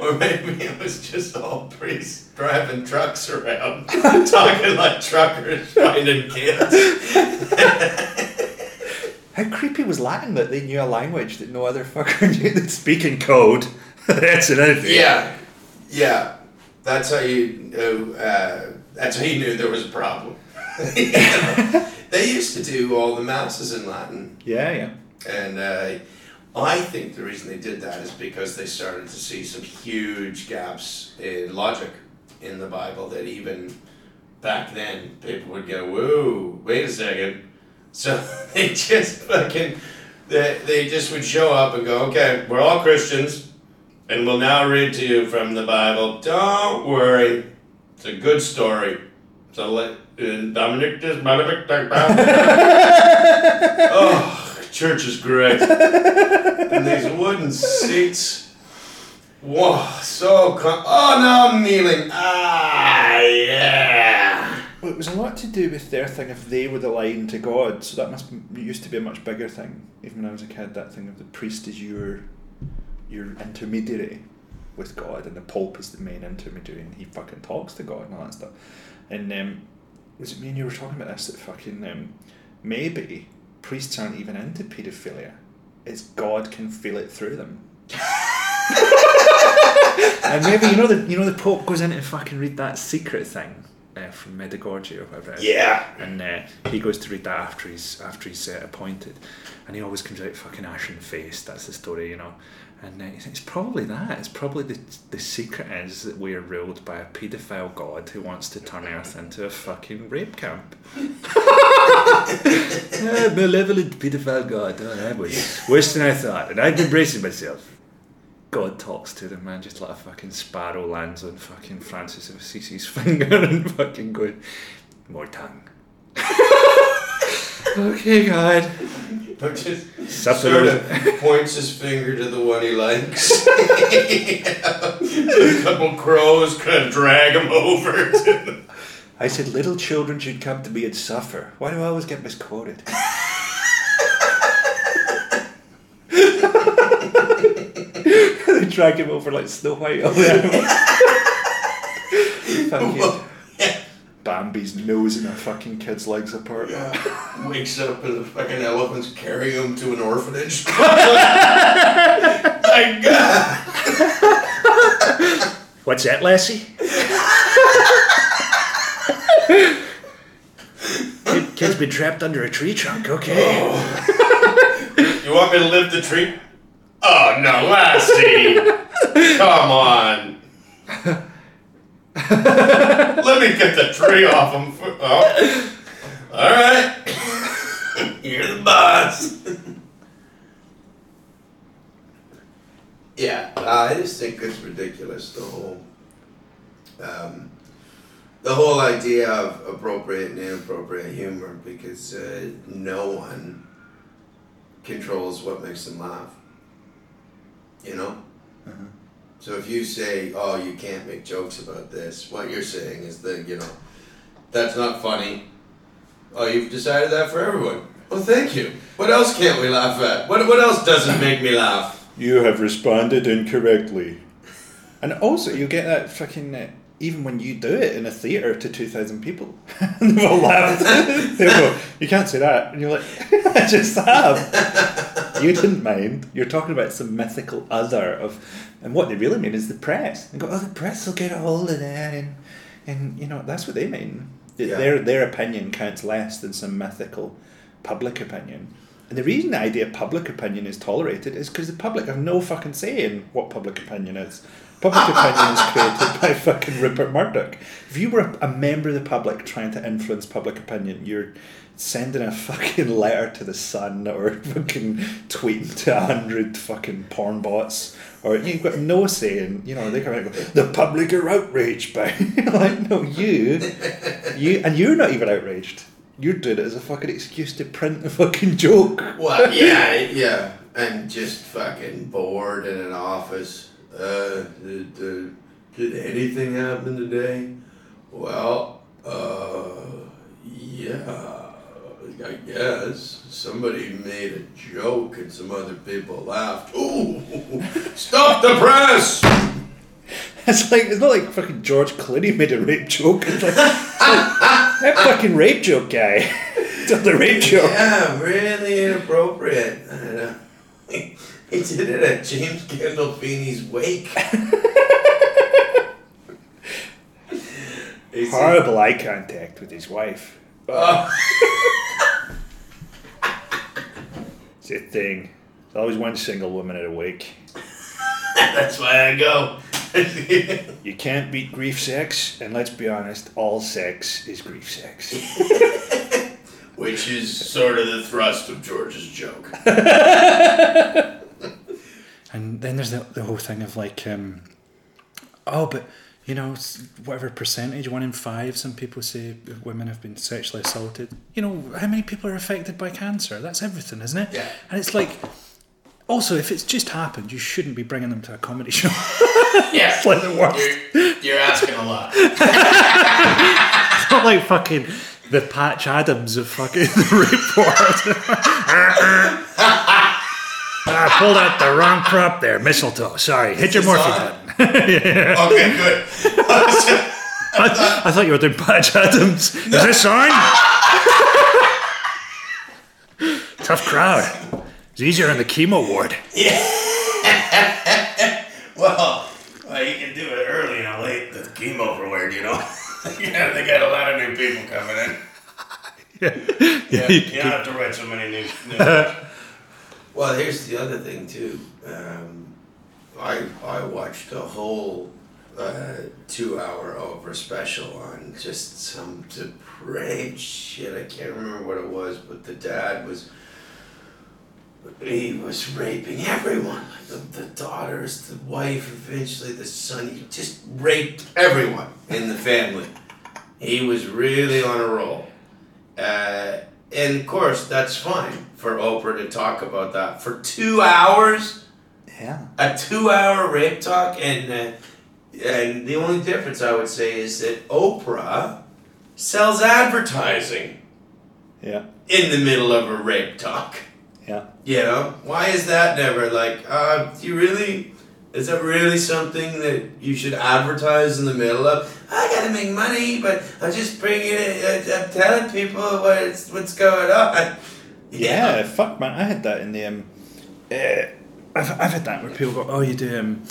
Or maybe it was just all priests driving trucks around, talking like truckers finding kids. How creepy was Latin that they knew a language that no other fucker knew that speaking code? That's another thing. Yeah, yeah. That's how you know. Uh, that's how you knew there was a problem. You know? They used to do all the masses in Latin, Yeah, yeah. and uh, I think the reason they did that is because they started to see some huge gaps in logic in the Bible that even back then people would go, "Whoa, wait a second. So they just fucking they, they just would show up and go, "Okay, we're all Christians." And we'll now read to you from the Bible. Don't worry, it's a good story. So let uh, Dominic just Oh, church is great. and these wooden seats. Whoa, so com- oh no, I'm kneeling. Ah, yeah. Well, it was a lot to do with their thing if they were the line to God, so that must it used to be a much bigger thing. Even when I was a kid, that thing of the priest is your your intermediary with God, and the Pope is the main intermediary, and he fucking talks to God and all that stuff. And um, was it me and you were talking about this? That fucking um, maybe priests aren't even into paedophilia. It's God can feel it through them. and maybe you know the you know the Pope goes in to fucking read that secret thing uh, from Medjugorje or whatever. Yeah. And uh, he goes to read that after he's after he's uh, appointed, and he always comes out fucking ashen faced. That's the story, you know. And uh, thinks, it's probably that. It's probably the the secret is that we are ruled by a paedophile god who wants to turn Earth into a fucking rape camp. Malevolent paedophile god. Oh, that was worse than I thought, and I've been bracing myself. God talks to them, man, just like a fucking sparrow lands on fucking Francis of Assisi's finger and fucking going, more tongue. okay, God. But just Supper sort of points his finger to the one he likes. a couple crows kind of drag him over. To I said little children should come to me and suffer. Why do I always get misquoted? they drag him over like Snow White. All the animals. fucking Bambi's nose and a fucking kid's legs apart. Wakes up and the fucking elephants carry him to an orphanage. My God. What's that, Lassie? Kid, kid's been trapped under a tree trunk. Okay. You want me to lift the tree? Oh no, Lassie! Come on. Let me get the tree off him. Oh. All right. You're the boss. yeah, I just think it's ridiculous. The whole, um, the whole idea of appropriate and inappropriate humor, because uh, no one controls what makes them laugh. You know? So if you say, oh, you can't make jokes about this, what you're saying is that, you know, that's not funny. Oh, you've decided that for everyone. Well, thank you. What else can't we laugh at? What, what else doesn't make me laugh? You have responded incorrectly. And also, you get that fucking. Uh, even when you do it in a theatre to 2,000 people, and they've all laughed. they go, You can't say that. And you're like, I just have. You didn't mind. You're talking about some mythical other of. And what they really mean is the press. And go, Oh, the press will get a hold of that. And, and you know, that's what they mean. Yeah. Their, their opinion counts less than some mythical public opinion. And the reason the idea of public opinion is tolerated is because the public have no fucking say in what public opinion is. Public opinion is created by fucking Rupert Murdoch. If you were a, a member of the public trying to influence public opinion, you're sending a fucking letter to the Sun or fucking tweeting to a hundred fucking porn bots. Or you've got no say in, you know, they come out and go, the public are outraged by. Like, no, you, you, and you're not even outraged. You're doing it as a fucking excuse to print a fucking joke. Well, yeah, yeah. And just fucking bored in an office. Uh, did, did, did anything happen today? Well, uh, yeah, I guess. Somebody made a joke and some other people laughed. Ooh, stop the press! It's like it's not like fucking George Clooney made a rape joke. It's like, it's like, that fucking rape joke guy. Did the rape joke. Yeah, really inappropriate. I don't know. He, he did it at James Gandolfini's wake. Horrible eye contact with his wife. Oh. It's a thing. There's always one single woman at a wake. That's why I go. You can't beat grief sex, and let's be honest, all sex is grief sex. Which is sort of the thrust of George's joke. And then there's the, the whole thing of like, um, oh, but you know, whatever percentage, one in five, some people say women have been sexually assaulted. You know, how many people are affected by cancer? That's everything, isn't it? Yeah. And it's like, also, if it's just happened, you shouldn't be bringing them to a comedy show. Yeah. it's like the worst. You're, you're asking a lot. It's not like fucking the Patch Adams of fucking the ward. Ah, I pulled out the wrong prop there, mistletoe. Sorry, hit your morphine on? button. Okay, good. I, I thought you were doing Patch Adams. Is this on? Tough crowd. It's easier in the chemo ward. yeah. well, well, you can do it early and late. The chemo for weird, you know. yeah, they got a lot of new people coming in. Yeah, you don't have to write so many new. new well, here's the other thing too. Um, I I watched a whole uh, two-hour Oprah special on just some depraved shit. I can't remember what it was, but the dad was he was raping everyone. The, the daughters, the wife, eventually the son. He just raped everyone in the family. He was really on a roll. Uh, and of course, that's fine for Oprah to talk about that for two hours. Yeah. A two-hour rape talk, and uh, and the only difference I would say is that Oprah sells advertising Yeah. in the middle of a rape talk. Yeah. You know, why is that never like, uh, do you really Is that really something that you should advertise in the middle of? I gotta make money, but I'm just bringing it. I'm telling people what's what's going on. Yeah, fuck man, I had that in the um, uh, I've, I've had that where people go, oh, you do um,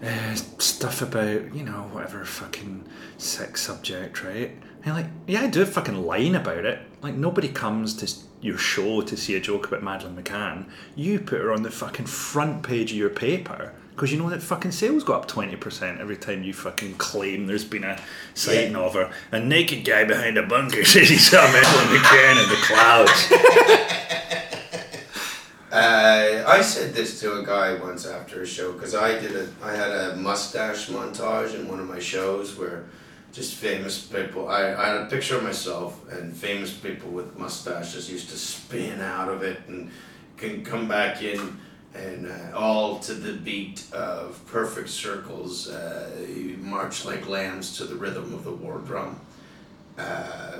uh, stuff about you know whatever fucking sex subject, right? And like, yeah, I do a fucking line about it. Like nobody comes to your show to see a joke about Madeleine McCann. You put her on the fucking front page of your paper. Because you know that fucking sales go up 20% every time you fucking claim there's been a sighting Yeah. of her. A naked guy behind a bunker says he saw Madeleine McCann in the clouds. Uh, I said this to a guy once after a show because I did a I had a mustache montage in one of my shows where just famous people I, I had a picture of myself and famous people with mustaches used to spin out of it and can come back in and uh, all to the beat of perfect circles uh, you march like lambs to the rhythm of the war drum uh,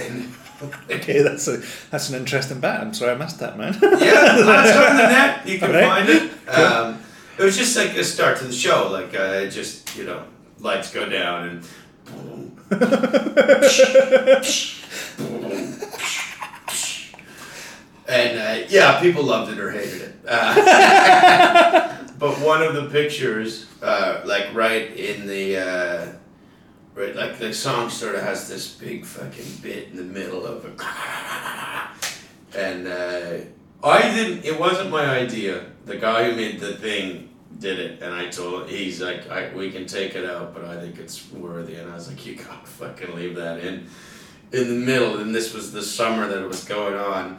and Okay, that's a that's an interesting bit. I'm sorry I missed that, man. Yeah, that's on the net. You can Alright. find it. Um, it was just like a start to the show. Like uh, just you know, lights go down and. boom, and uh, yeah, people loved it or hated it. Uh, but one of the pictures, uh, like right in the. Uh, Right, like the song sort of has this big fucking bit in the middle of it. And uh, I didn't, it wasn't my idea. The guy who made the thing did it, and I told he's like, I, we can take it out, but I think it's worthy. And I was like, you gotta fucking leave that in, in the middle. And this was the summer that it was going on.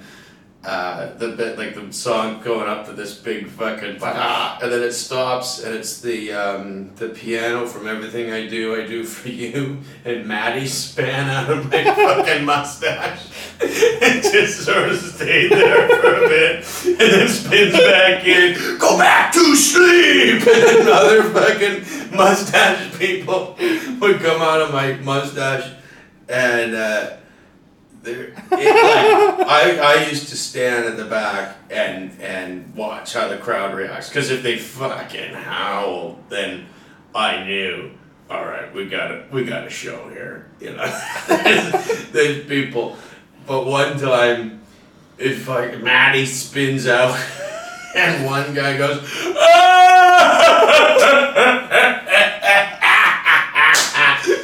Uh, the bit like the song going up to this big fucking bah, and then it stops and it's the um, the piano from everything I do I do for you and Maddie span out of my fucking mustache and just sort of stayed there for a bit and then spins back in go back to sleep and then other fucking mustache people would come out of my mustache and. Uh, it, like, I, I used to stand at the back and and watch how the crowd reacts because if they fucking howl, then I knew. All right, we got a we got a show here. You know, there's, people, but one time, if like Maddie spins out and one guy goes,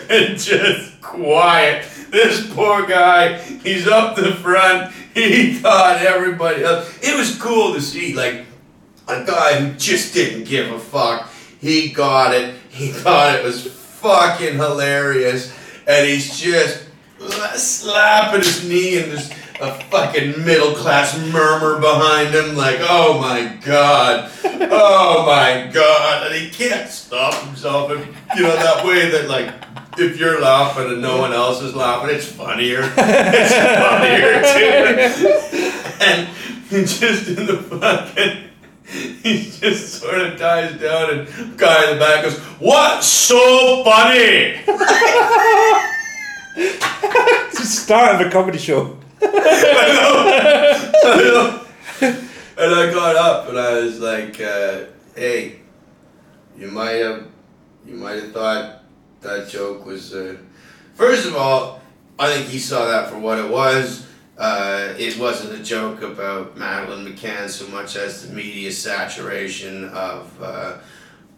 and just quiet. This poor guy, he's up the front. He thought everybody else. It was cool to see, like, a guy who just didn't give a fuck. He got it. He thought it was fucking hilarious. And he's just slapping his knee and there's a fucking middle class murmur behind him, like, oh my god, oh my god. And he can't stop himself. And, you know, that way that, like, if you're laughing and no one else is laughing, it's funnier. It's funnier too. And just in the fucking he just sort of dies down and guy in the back goes, What's so funny? it's the start of a comedy show. I know. And I got up and I was like, uh, hey, you might have you might have thought that joke was uh, first of all, I think he saw that for what it was. Uh, it wasn't a joke about Madeleine McCann so much as the media saturation of uh,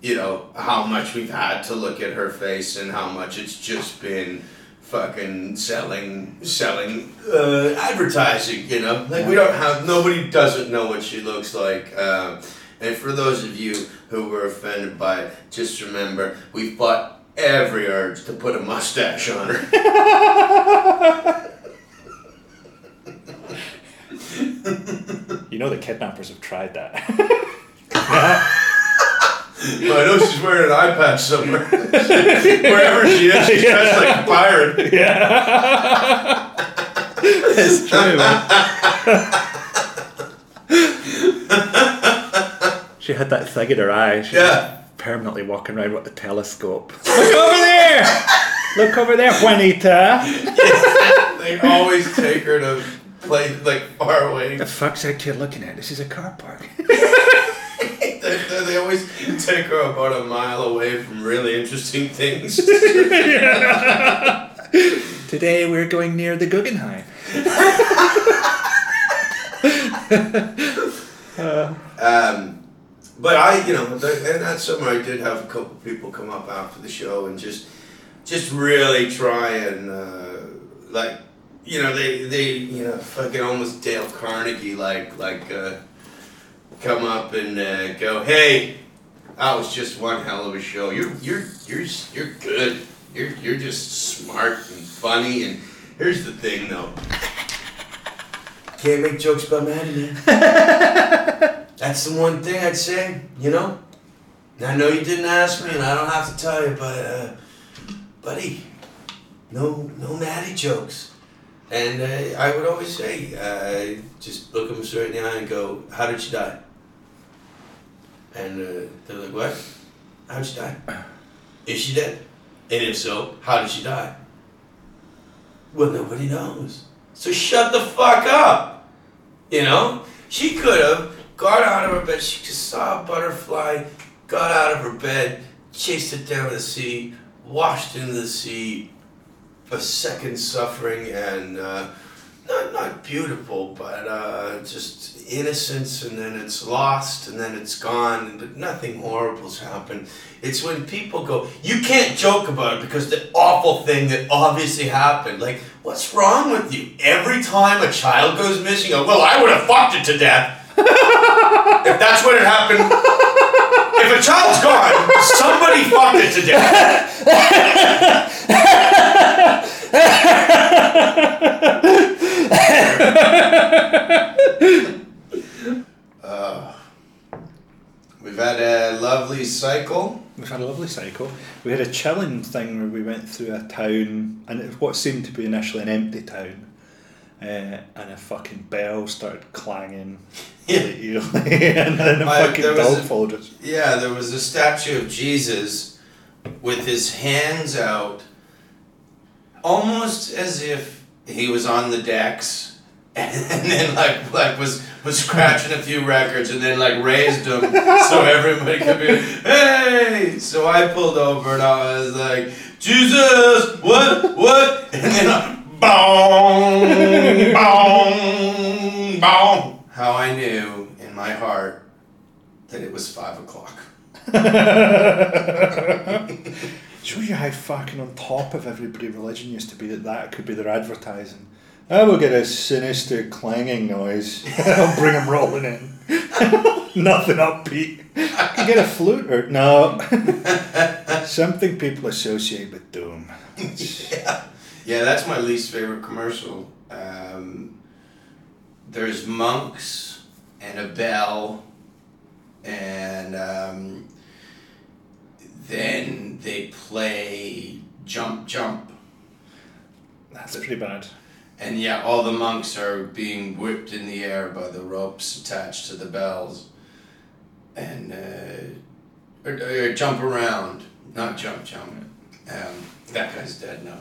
you know how much we've had to look at her face and how much it's just been fucking selling selling uh, advertising you know like we don't have nobody doesn't know what she looks like um, and for those of you who were offended by it just remember we fought every urge to put a mustache on her You know the kidnappers have tried that. But I know she's wearing an eye patch somewhere. Wherever she is, she's dressed like a pirate. it's true. she had that thing in her eye. She Yeah. Was permanently walking around with a telescope. Look over there! Look over there, Juanita! They always take her to play like far away. The fuck's that kid looking at? This is a car park. the they, they always take her about a mile away from really interesting things. Today we're going near the Guggenheim. Um, but I, you know, and that summer I did have a couple people come up after the show and just, just really try and uh, like, you know, they they you know fucking almost Dale Carnegie like like uh, come up and uh, go, hey, that was just one hell of a show. You're you're you're you're good. You're you're just smart and funny. And here's the thing though. Can't make jokes about Maddie, man. That's the one thing I'd say, you know? I know you didn't ask me, and I don't have to tell you, but, uh, buddy, no, no Maddie jokes. And uh, I would always say, uh, just look them straight in the eye and go, how did she die? And uh, they're like, what? How'd she die? Is she dead? And if so, how did she die? Well, nobody knows. So shut the fuck up. You know? She could have got out of her bed, she just saw a butterfly, got out of her bed, chased it down the sea, washed into the sea, a second suffering and uh, not not beautiful, but uh, just innocence, and then it's lost, and then it's gone, but nothing horrible's happened. It's when people go, you can't joke about it because the awful thing that obviously happened. Like, what's wrong with you? Every time a child goes missing, go, well, I would have fucked it to death. If that's what had happened. If a child's gone, somebody fucked it to death. Uh, we've had a lovely cycle. We've had a lovely cycle. We had a chilling thing where we went through a town, and it was what seemed to be initially an empty town, uh, and a fucking bell started clanging Yeah. and then a I- fucking there was dog a- followed us. Yeah, there was a statue of Jesus with his hands out, almost as if he was on the decks, and then like like was was scratching a few records, and then like raised them so everybody could be hey. So I pulled over and I was like, Jesus, what, what, and then I, boom, boom, boom. How I knew in my heart that it was five o'clock. Shows you how fucking on top of everybody religion used to be that that could be their advertising. Ah, I will get a sinister clanging noise. I'll bring them rolling in. Nothing upbeat. I can get a flute or no. Something people associate with doom. yeah. Yeah, that's my least favorite commercial. Um, there's monks and a bell, and um, then they play jump jump. That's pretty bad. And yeah, all the monks are being whipped in the air by the ropes attached to the bells. And, uh, or, or jump around, not jump jump. Um, that guy's dead now.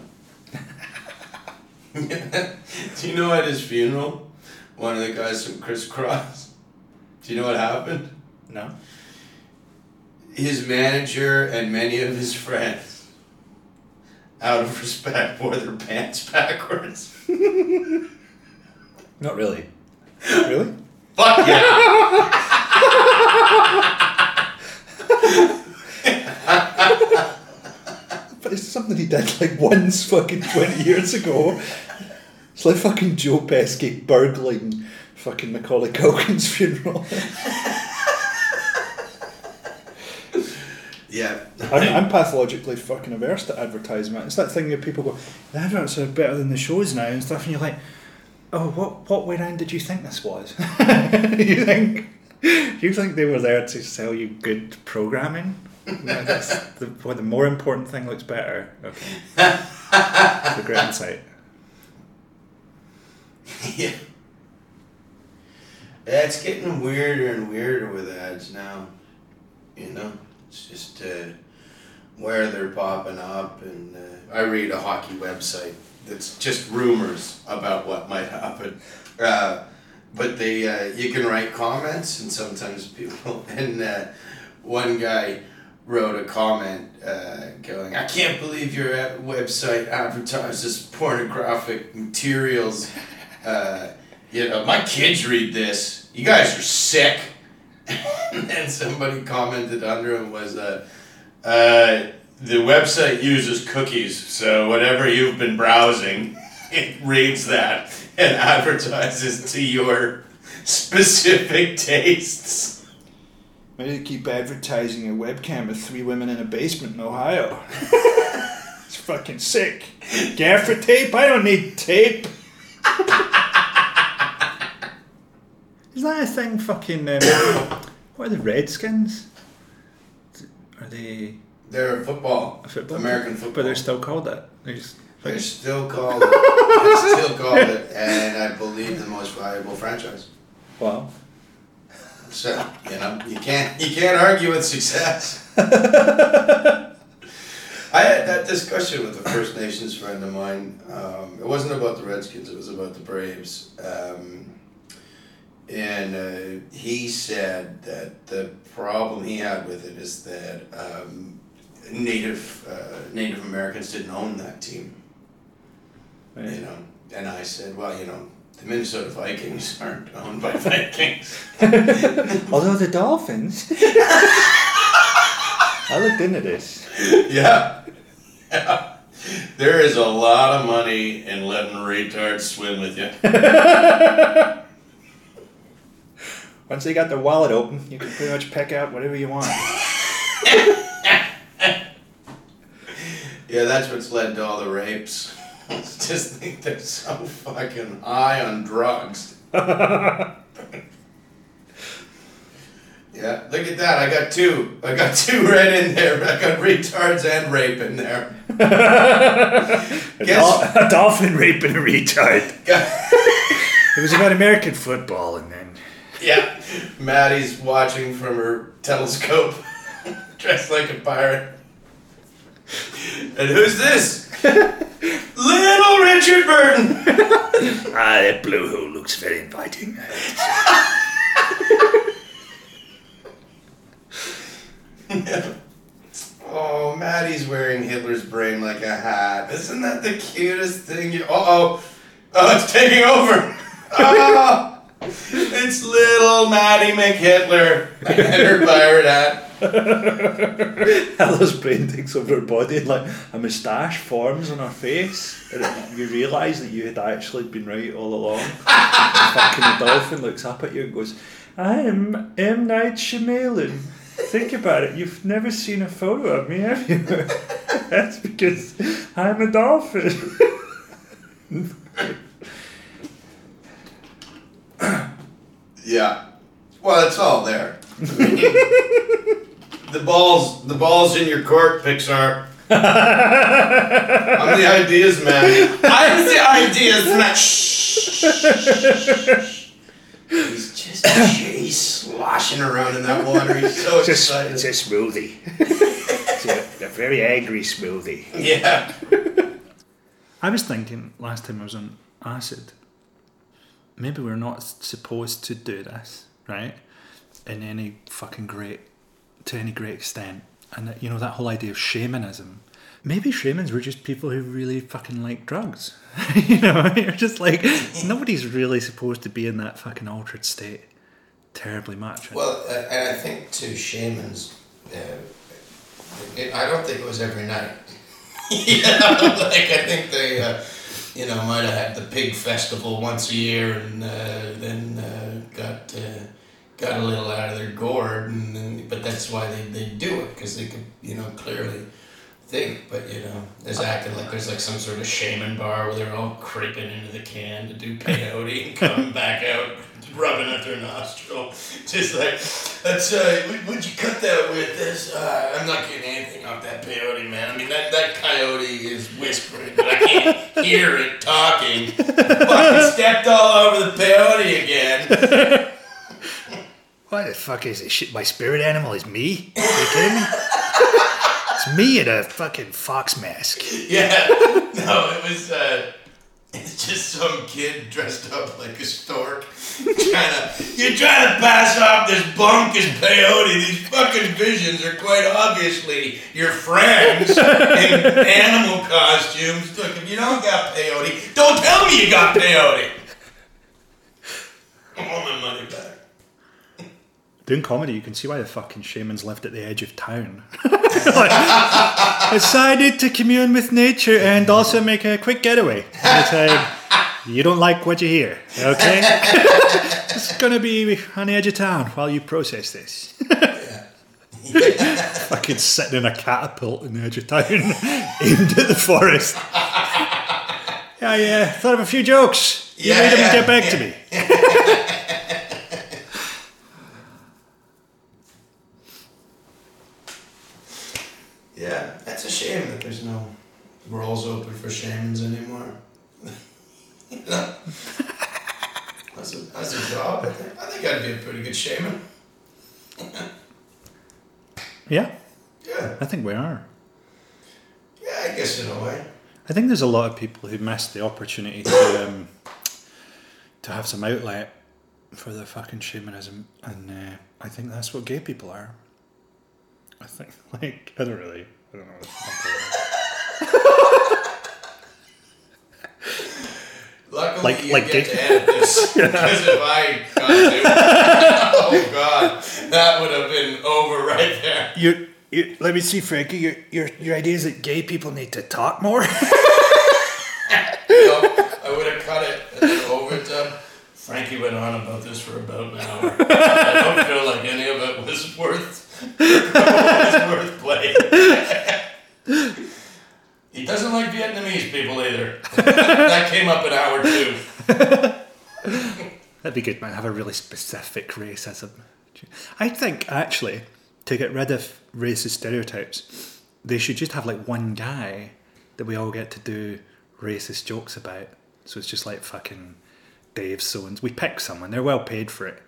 Do you know at his funeral, one of the guys from Kris Kross, do you know what happened? No. His manager and many of his friends, out of respect, wore their pants backwards. Not really. Really? Fuck yeah! It's something he did like once fucking 20 years ago. It's like fucking Joe Pesci burgling fucking Macaulay Culkin's funeral. Yeah. I'm, I'm pathologically fucking averse to advertisement. It's that thing that people go, the adverts are better than the shows now and stuff, and you're like, oh, what what way round did you think this was? you think you think they were there to sell you good programming? No, the, well, the more important thing looks better. Okay, great insight. yeah. Yeah, it's getting weirder and weirder with ads now. You know, it's just uh, where they're popping up, and uh, I read a hockey website that's just rumors about what might happen. Uh, but they uh, you can write comments, and sometimes people and uh, one guy wrote a comment uh, going, "I can't believe your website advertises pornographic materials." Uh, you know, my kids read this. You guys are sick. and somebody commented under him was uh, uh, the website uses cookies, so whatever you've been browsing, it reads that and advertises to your specific tastes. Why do you keep advertising a webcam with three women in a basement in Ohio? it's fucking sick. Gaffer tape? I don't need tape. Is that a thing? Fucking. Um, what are the Redskins? Are they They're football, a football? American football. But they're still called that. They're just. They're still called it. They're still called it, and I believe the most valuable franchise. Wow. So you know you can't you can't argue with success. I had that discussion with a First Nations friend of mine. Um, it wasn't about the Redskins; it was about the Braves. Um, and uh, he said that the problem he had with it is that um, Native uh, Native Americans didn't own that team. You know, and I said, well, you know, the Minnesota Vikings aren't owned by Vikings. Although the Dolphins. I looked into this. yeah. yeah. There is a lot of money in letting retards swim with you. Once they got their wallet open, you can pretty much peck out whatever you want. Yeah, that's what's led to all the rapes. Just think they're so fucking high on drugs. yeah, look at that. I got two. I got two right in there. I got retards and rape in there. A, Guess- dol- a dolphin raping a retard. It was about American football, and then Yeah, Maddie's watching from her telescope, dressed like a pirate. And who's this? Little Richard Burton. ah, that blue hole looks very inviting. Oh, Maddie's wearing Hitler's brain like a hat. Isn't that the cutest thing? You. Uh oh. Oh, it's taking over. Oh, it's little Maddie McHitler and her pirate hat. Ella's brain takes over her body, and like a moustache forms on her face, and you realise that you had actually been right all along. fucking the dolphin looks up at you and goes, "I am M Night Shyamalan." Think about it. You've never seen a photo of me, have you? That's because I'm a dolphin. Yeah. Well, it's all there. the balls, the balls in your court, Pixar. I'm the ideas man. I'm the ideas man. He's just he's sloshing around in that water. He's so excited. It's a smoothie. it's a, a very angry smoothie. yeah. I was thinking last time I was on acid, maybe we're not supposed to do this, right? In any fucking great, to any great extent. And you know, that whole idea of shamanism. Maybe shamans were just people who really fucking like drugs. you know, you're just like, nobody's really supposed to be in that fucking altered state terribly much. Well, and I think to shamans. Uh, it, I don't think it was every night. you know, like I think they, uh, you know, might have had the pig festival once a year, and uh, then uh, got uh, got a little out of their gourd, and then, but that's why they, they do it because they could, you know, clearly think. But you know, there's acting like there's like some sort of shaman bar where they're all creeping into the can to do peyote and come back out rubbing at their nostril, just like that's uh, would, would you cut that with this? Uh, I'm not getting anything off that peyote, man. I mean that that coyote is whispering, but I can't hear it talking. Fucking stepped all over the peyote again. Why the fuck is it? Shit, my spirit animal is me? Are you kidding me? It's me in a fucking fox mask. Yeah, no, it was. Uh, It's just some kid dressed up like a stork. trying to, you're trying to pass off this bunk as peyote. These fucking visions are quite obviously your friends in animal costumes. Look, if you don't got peyote, don't tell me you got peyote. I want my money back. Doing comedy, you can see why the fucking shamans lived at the edge of town. like, decided to commune with nature and also make a quick getaway. You don't like what you hear, okay? it's gonna be on the edge of town while you process this. fucking sitting in a catapult in the edge of town, aimed at the forest. Yeah, yeah. Thought of a few jokes. You Yeah, made them yeah, get back yeah. to me. Yeah, that's a shame that there's no roles open for shamans anymore. That's a, that's a job. I think, I think I'd be a pretty good shaman. Yeah, Yeah, I think we are. yeah, I guess in a way. I think there's a lot of people who missed the opportunity to um, to have some outlet for their fucking shamanism, and uh, I think that's what gay people are. I think, like, I don't really, I don't know. What to think of Luckily, Like- you like get gay- to edit this because if I got to, oh god, that would have been over right there. You, you, let me see, Frankie. Your, your, your idea is that gay people need to talk more. No, I would have cut it at the overdub. Frankie went on about this for about an hour. I don't feel like any of it was worth was worth playing. he doesn't like Vietnamese people either. that came up in hour two. That'd be good, man. Have a really specific racism. I think actually, to get rid of racist stereotypes, they should just have like one guy that we all get to do racist jokes about. So it's just like fucking Dave Soames. We pick someone; they're well paid for it.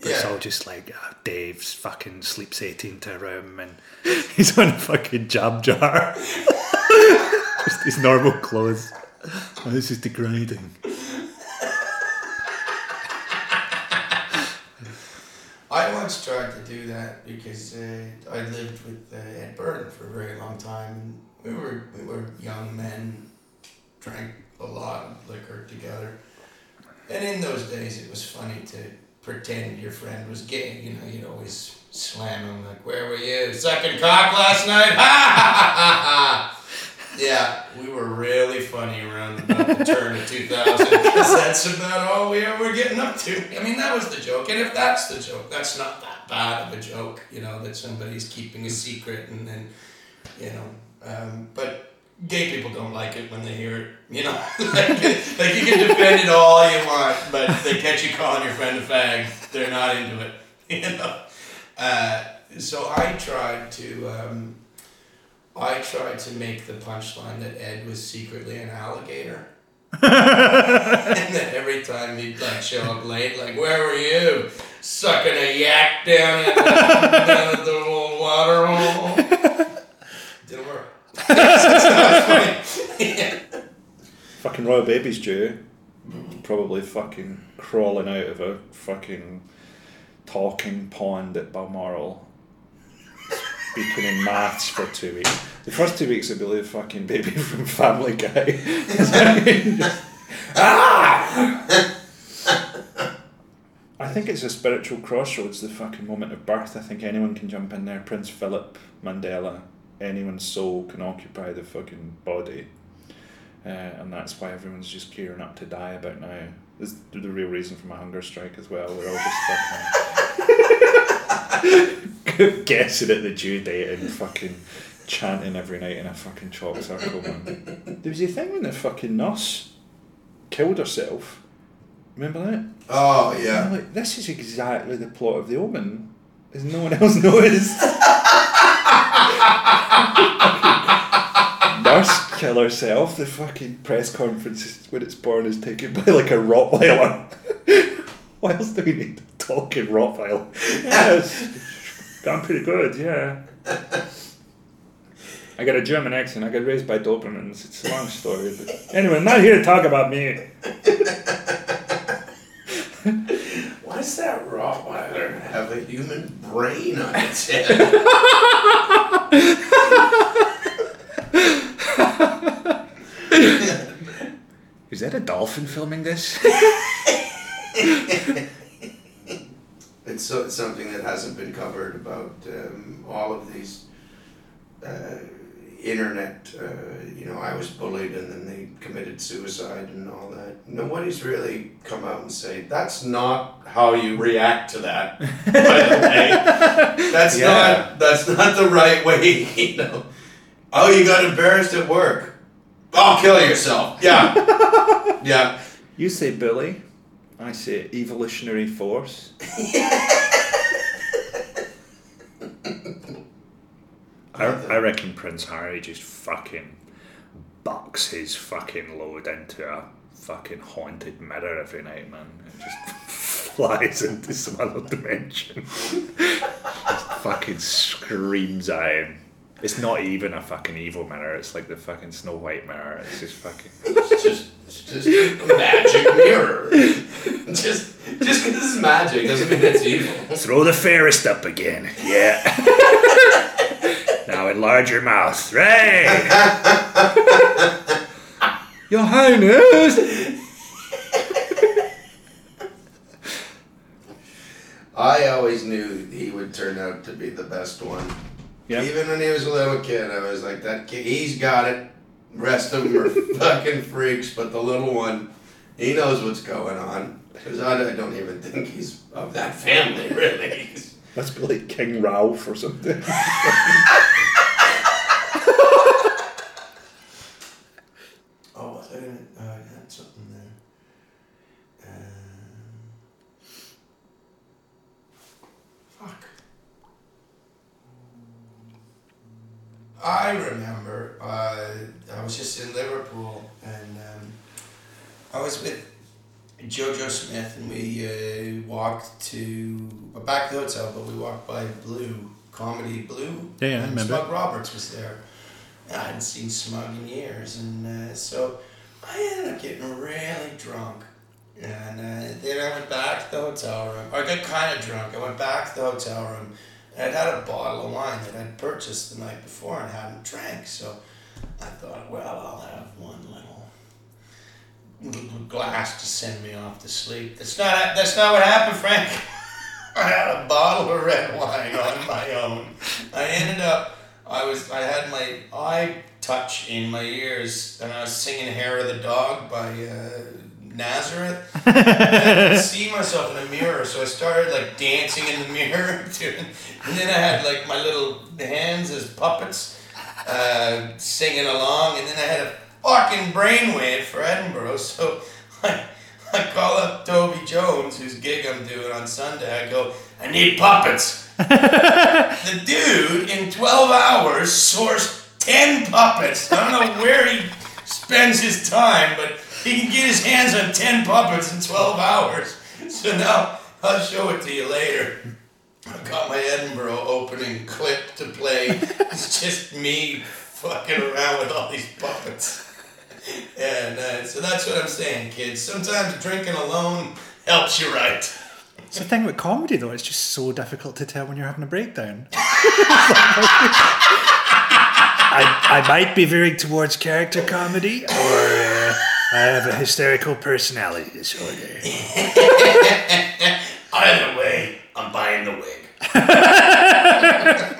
But it's Yeah. all just like uh, Dave's fucking sleeps eighteen to a room, and he's on a fucking jab jar. just his normal clothes. Oh, this is degrading. I once tried to do that because uh, I lived with uh, Ed Burton for a very long time, we were we were young men, drank a lot of liquor together, and in those days it was funny to pretend your friend was gay. You know, you'd always slam him like, "Where were you? Sucking cock last night?" Yeah, we were really funny around the turn of 2000 because that's about all we were getting up to. I mean, that was the joke. And if that's the joke, that's not that bad of a joke, you know, that somebody's keeping a secret and then, you know. Um, but gay people don't like it when they hear it, you know. like, like, you can defend it all you want, but if they catch you calling your friend a fag, they're not into it, you know. Uh, so I tried to. Um, I tried to make the punchline that Ed was secretly an alligator. and then every time he'd like show up late, like, where were you? Sucking a yak down at the, down at the little water hole. Didn't work. Funny. Fucking Royal Baby's due. Probably fucking crawling out of a fucking talking pond at Balmoral. Speaking in maths for two weeks. The first two weeks I believe, fucking baby from Family Guy. ah! I think it's a spiritual crossroads, the fucking moment of birth. I think anyone can jump in there. Prince Philip, Mandela, anyone's soul can occupy the fucking body. Uh, and that's why everyone's just gearing up to die about now. This is the real reason for my hunger strike as well. We're all just fucking guessing at the due date and fucking chanting every night in a fucking chalk circle. Man. There was a thing when the fucking nurse killed herself. Remember that? Oh, I'm yeah. like, this is exactly the plot of The Omen. Has no one else noticed? Nurse kill herself. The fucking press conference when it's born is taken by like a Rottweiler. what else do we need? Talking Rottweiler. Yeah, it's gone pretty good, yeah. I got a German accent. I got raised by Dobermans. It's a long story. But anyway, I'm not here to talk about me. Why does that Rottweiler have a human brain on its head? Is that a dolphin filming this? It's, so, it's something that hasn't been covered about um, all of these uh, internet. Uh, you know, I was bullied and then they committed suicide and all that. Nobody's really come out and say that's not how you react to that. By the way, that's Yeah. not that's not the right way. You know. Oh, you got embarrassed at work. Oh, kill yourself. Yeah, yeah. You say Billy. I say evolutionary force. I, I reckon Prince Harry just fucking bucks his fucking load into a fucking haunted mirror every night, man. And just flies into some other dimension. just fucking screams at him. It's not even a fucking evil mirror, it's like the fucking Snow White mirror. It's just fucking. It's just, it's just a magic mirror. Just, just because it's magic doesn't mean it's evil. Throw the fairest up again. Yeah. now enlarge your mouth. Right. your Highness. I always knew he would turn out to be the best one. Yeah. Even when he was a little kid, I was like, that kid, he's got it. Rest of them are fucking freaks, but the little one, he knows what's going on. Because I, I don't even think he's of that family, really. Must be like King Ralph or something. Oh, was I gonna? Oh, I had something there. Um, fuck. I remember. Uh, I was just in Liverpool, and um, I was with Jojo Smith, and we uh, walked to back to the hotel, but we walked by Blue Comedy Blue. Yeah, yeah, I remember. Smug Roberts was there. And I hadn't seen Smug in years, and uh, so I ended up getting really drunk. And uh, then I went back to the hotel room. I got kind of drunk. I went back to the hotel room, I'd had a bottle of wine that I'd purchased the night before and hadn't drank. So I thought, well, I'll have one little, little glass to send me off to sleep. That's not that's not what happened, Frank. I had a bottle of red wine on my own. I ended up. I was. I had my eye touch in my ears, and I was singing "Hair of the Dog" by uh, Nazareth. And I could see myself in the mirror, so I started like dancing in the mirror, and then I had like my little hands as puppets, uh, singing along, and then I had a fucking brainwave for Edinburgh, so I, I call up Toby Jones, whose gig I'm doing on Sunday. I go, I need puppets. the dude in 12 hours sourced 10 puppets. I don't know where he spends his time, but he can get his hands on 10 puppets in 12 hours. So now I'll show it to you later. I've got my Edinburgh opening clip to play. It's just me fucking around with all these puppets. And uh, so that's what I'm saying, kids. Sometimes drinking alone helps you right. It's the thing with comedy, though. It's just so difficult to tell when you're having a breakdown. I, I might be veering towards character comedy, or uh, I have a hysterical personality disorder. Either way, I'm buying the wig.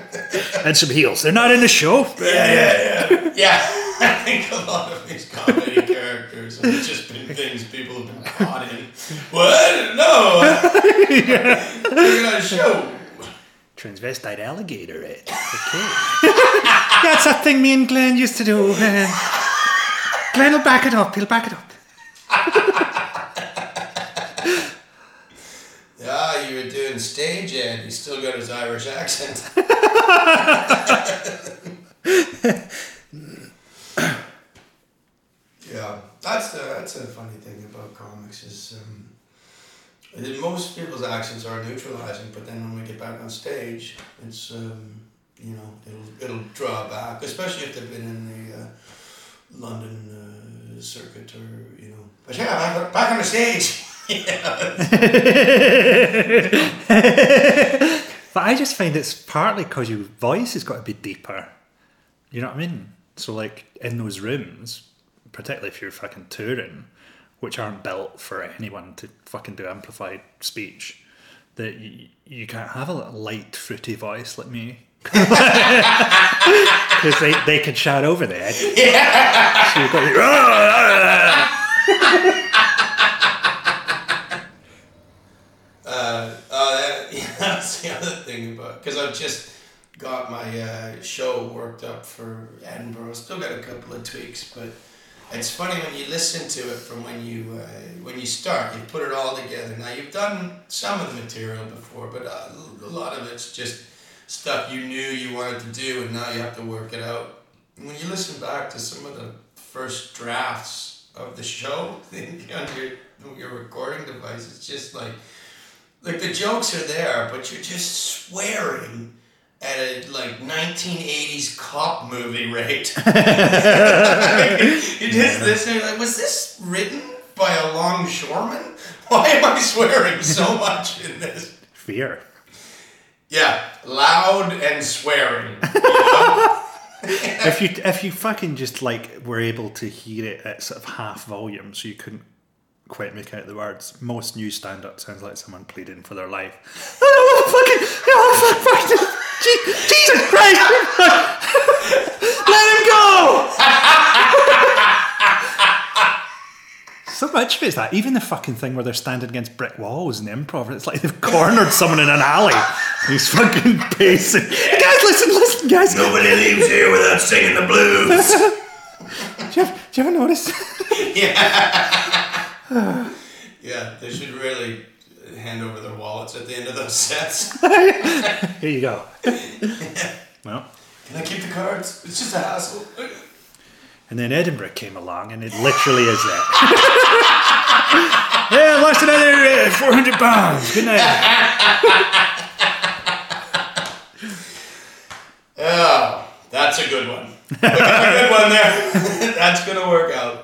And some heels. They're not in the show. Yeah, yeah, yeah. Yeah, I think a lot of these comedy characters have just been things people have been caught in. What? No. We're on a show. Transvestite alligator, eh? Okay. That's a thing me and Glenn used to do. Glenn will back it up. He'll back it up. Yeah, you were doing stage and he still got his Irish accent. yeah, that's the, that's a funny thing about comics is um, most people's accents are neutralizing, but then when we get back on stage, it's um, you know, it'll it'll draw back, especially if they've been in the uh, London uh, circuit or you know. But yeah, back, back on the stage. But I just find it's partly because your voice has got to be deeper. You know what I mean? So like in those rooms, particularly if you're fucking touring, which aren't built for anyone to fucking do amplified speech, that you, you can't have a light fruity voice like me. Because they, they can shout over to Uh, uh, that, yeah, that's the other thing about because I've just got my uh, show worked up for Edinburgh. Still got a couple of tweaks, but it's funny when you listen to it from when you uh, when you start. You put it all together. Now you've done some of the material before, but uh, a lot of it's just stuff you knew you wanted to do, and now you have to work it out. When you listen back to some of the first drafts of the show on your your recording device, it's just like like the jokes are there, but you're just swearing at a like 1980s cop movie rate. you just listening like, was this written by a longshoreman? Why am I swearing so much in this? fear. Yeah, loud and swearing. you know? if you if you fucking just like were able to hear it at sort of half volume, so you couldn't quite make out the words. Most new stand up sounds like someone pleading for their life. Oh, fucking, oh, fuck, fuck, Je- Jesus Christ! Let him go! So much of it's that. Even the fucking thing where they're standing against brick walls in the improv, it's like they've cornered someone in an alley. He's fucking pacing. Guys, listen, listen, guys. Nobody leaves here without singing the blues. Do you, ever, do you ever notice? Yeah. yeah, they should really hand over their wallets at the end of those sets. Here you go. well, Can I keep the cards? It's just a hassle. And then Edinburgh came along, and it literally is that. yeah, I lost another uh, 400 pounds. Good night. Oh, that's a good one. A good one there.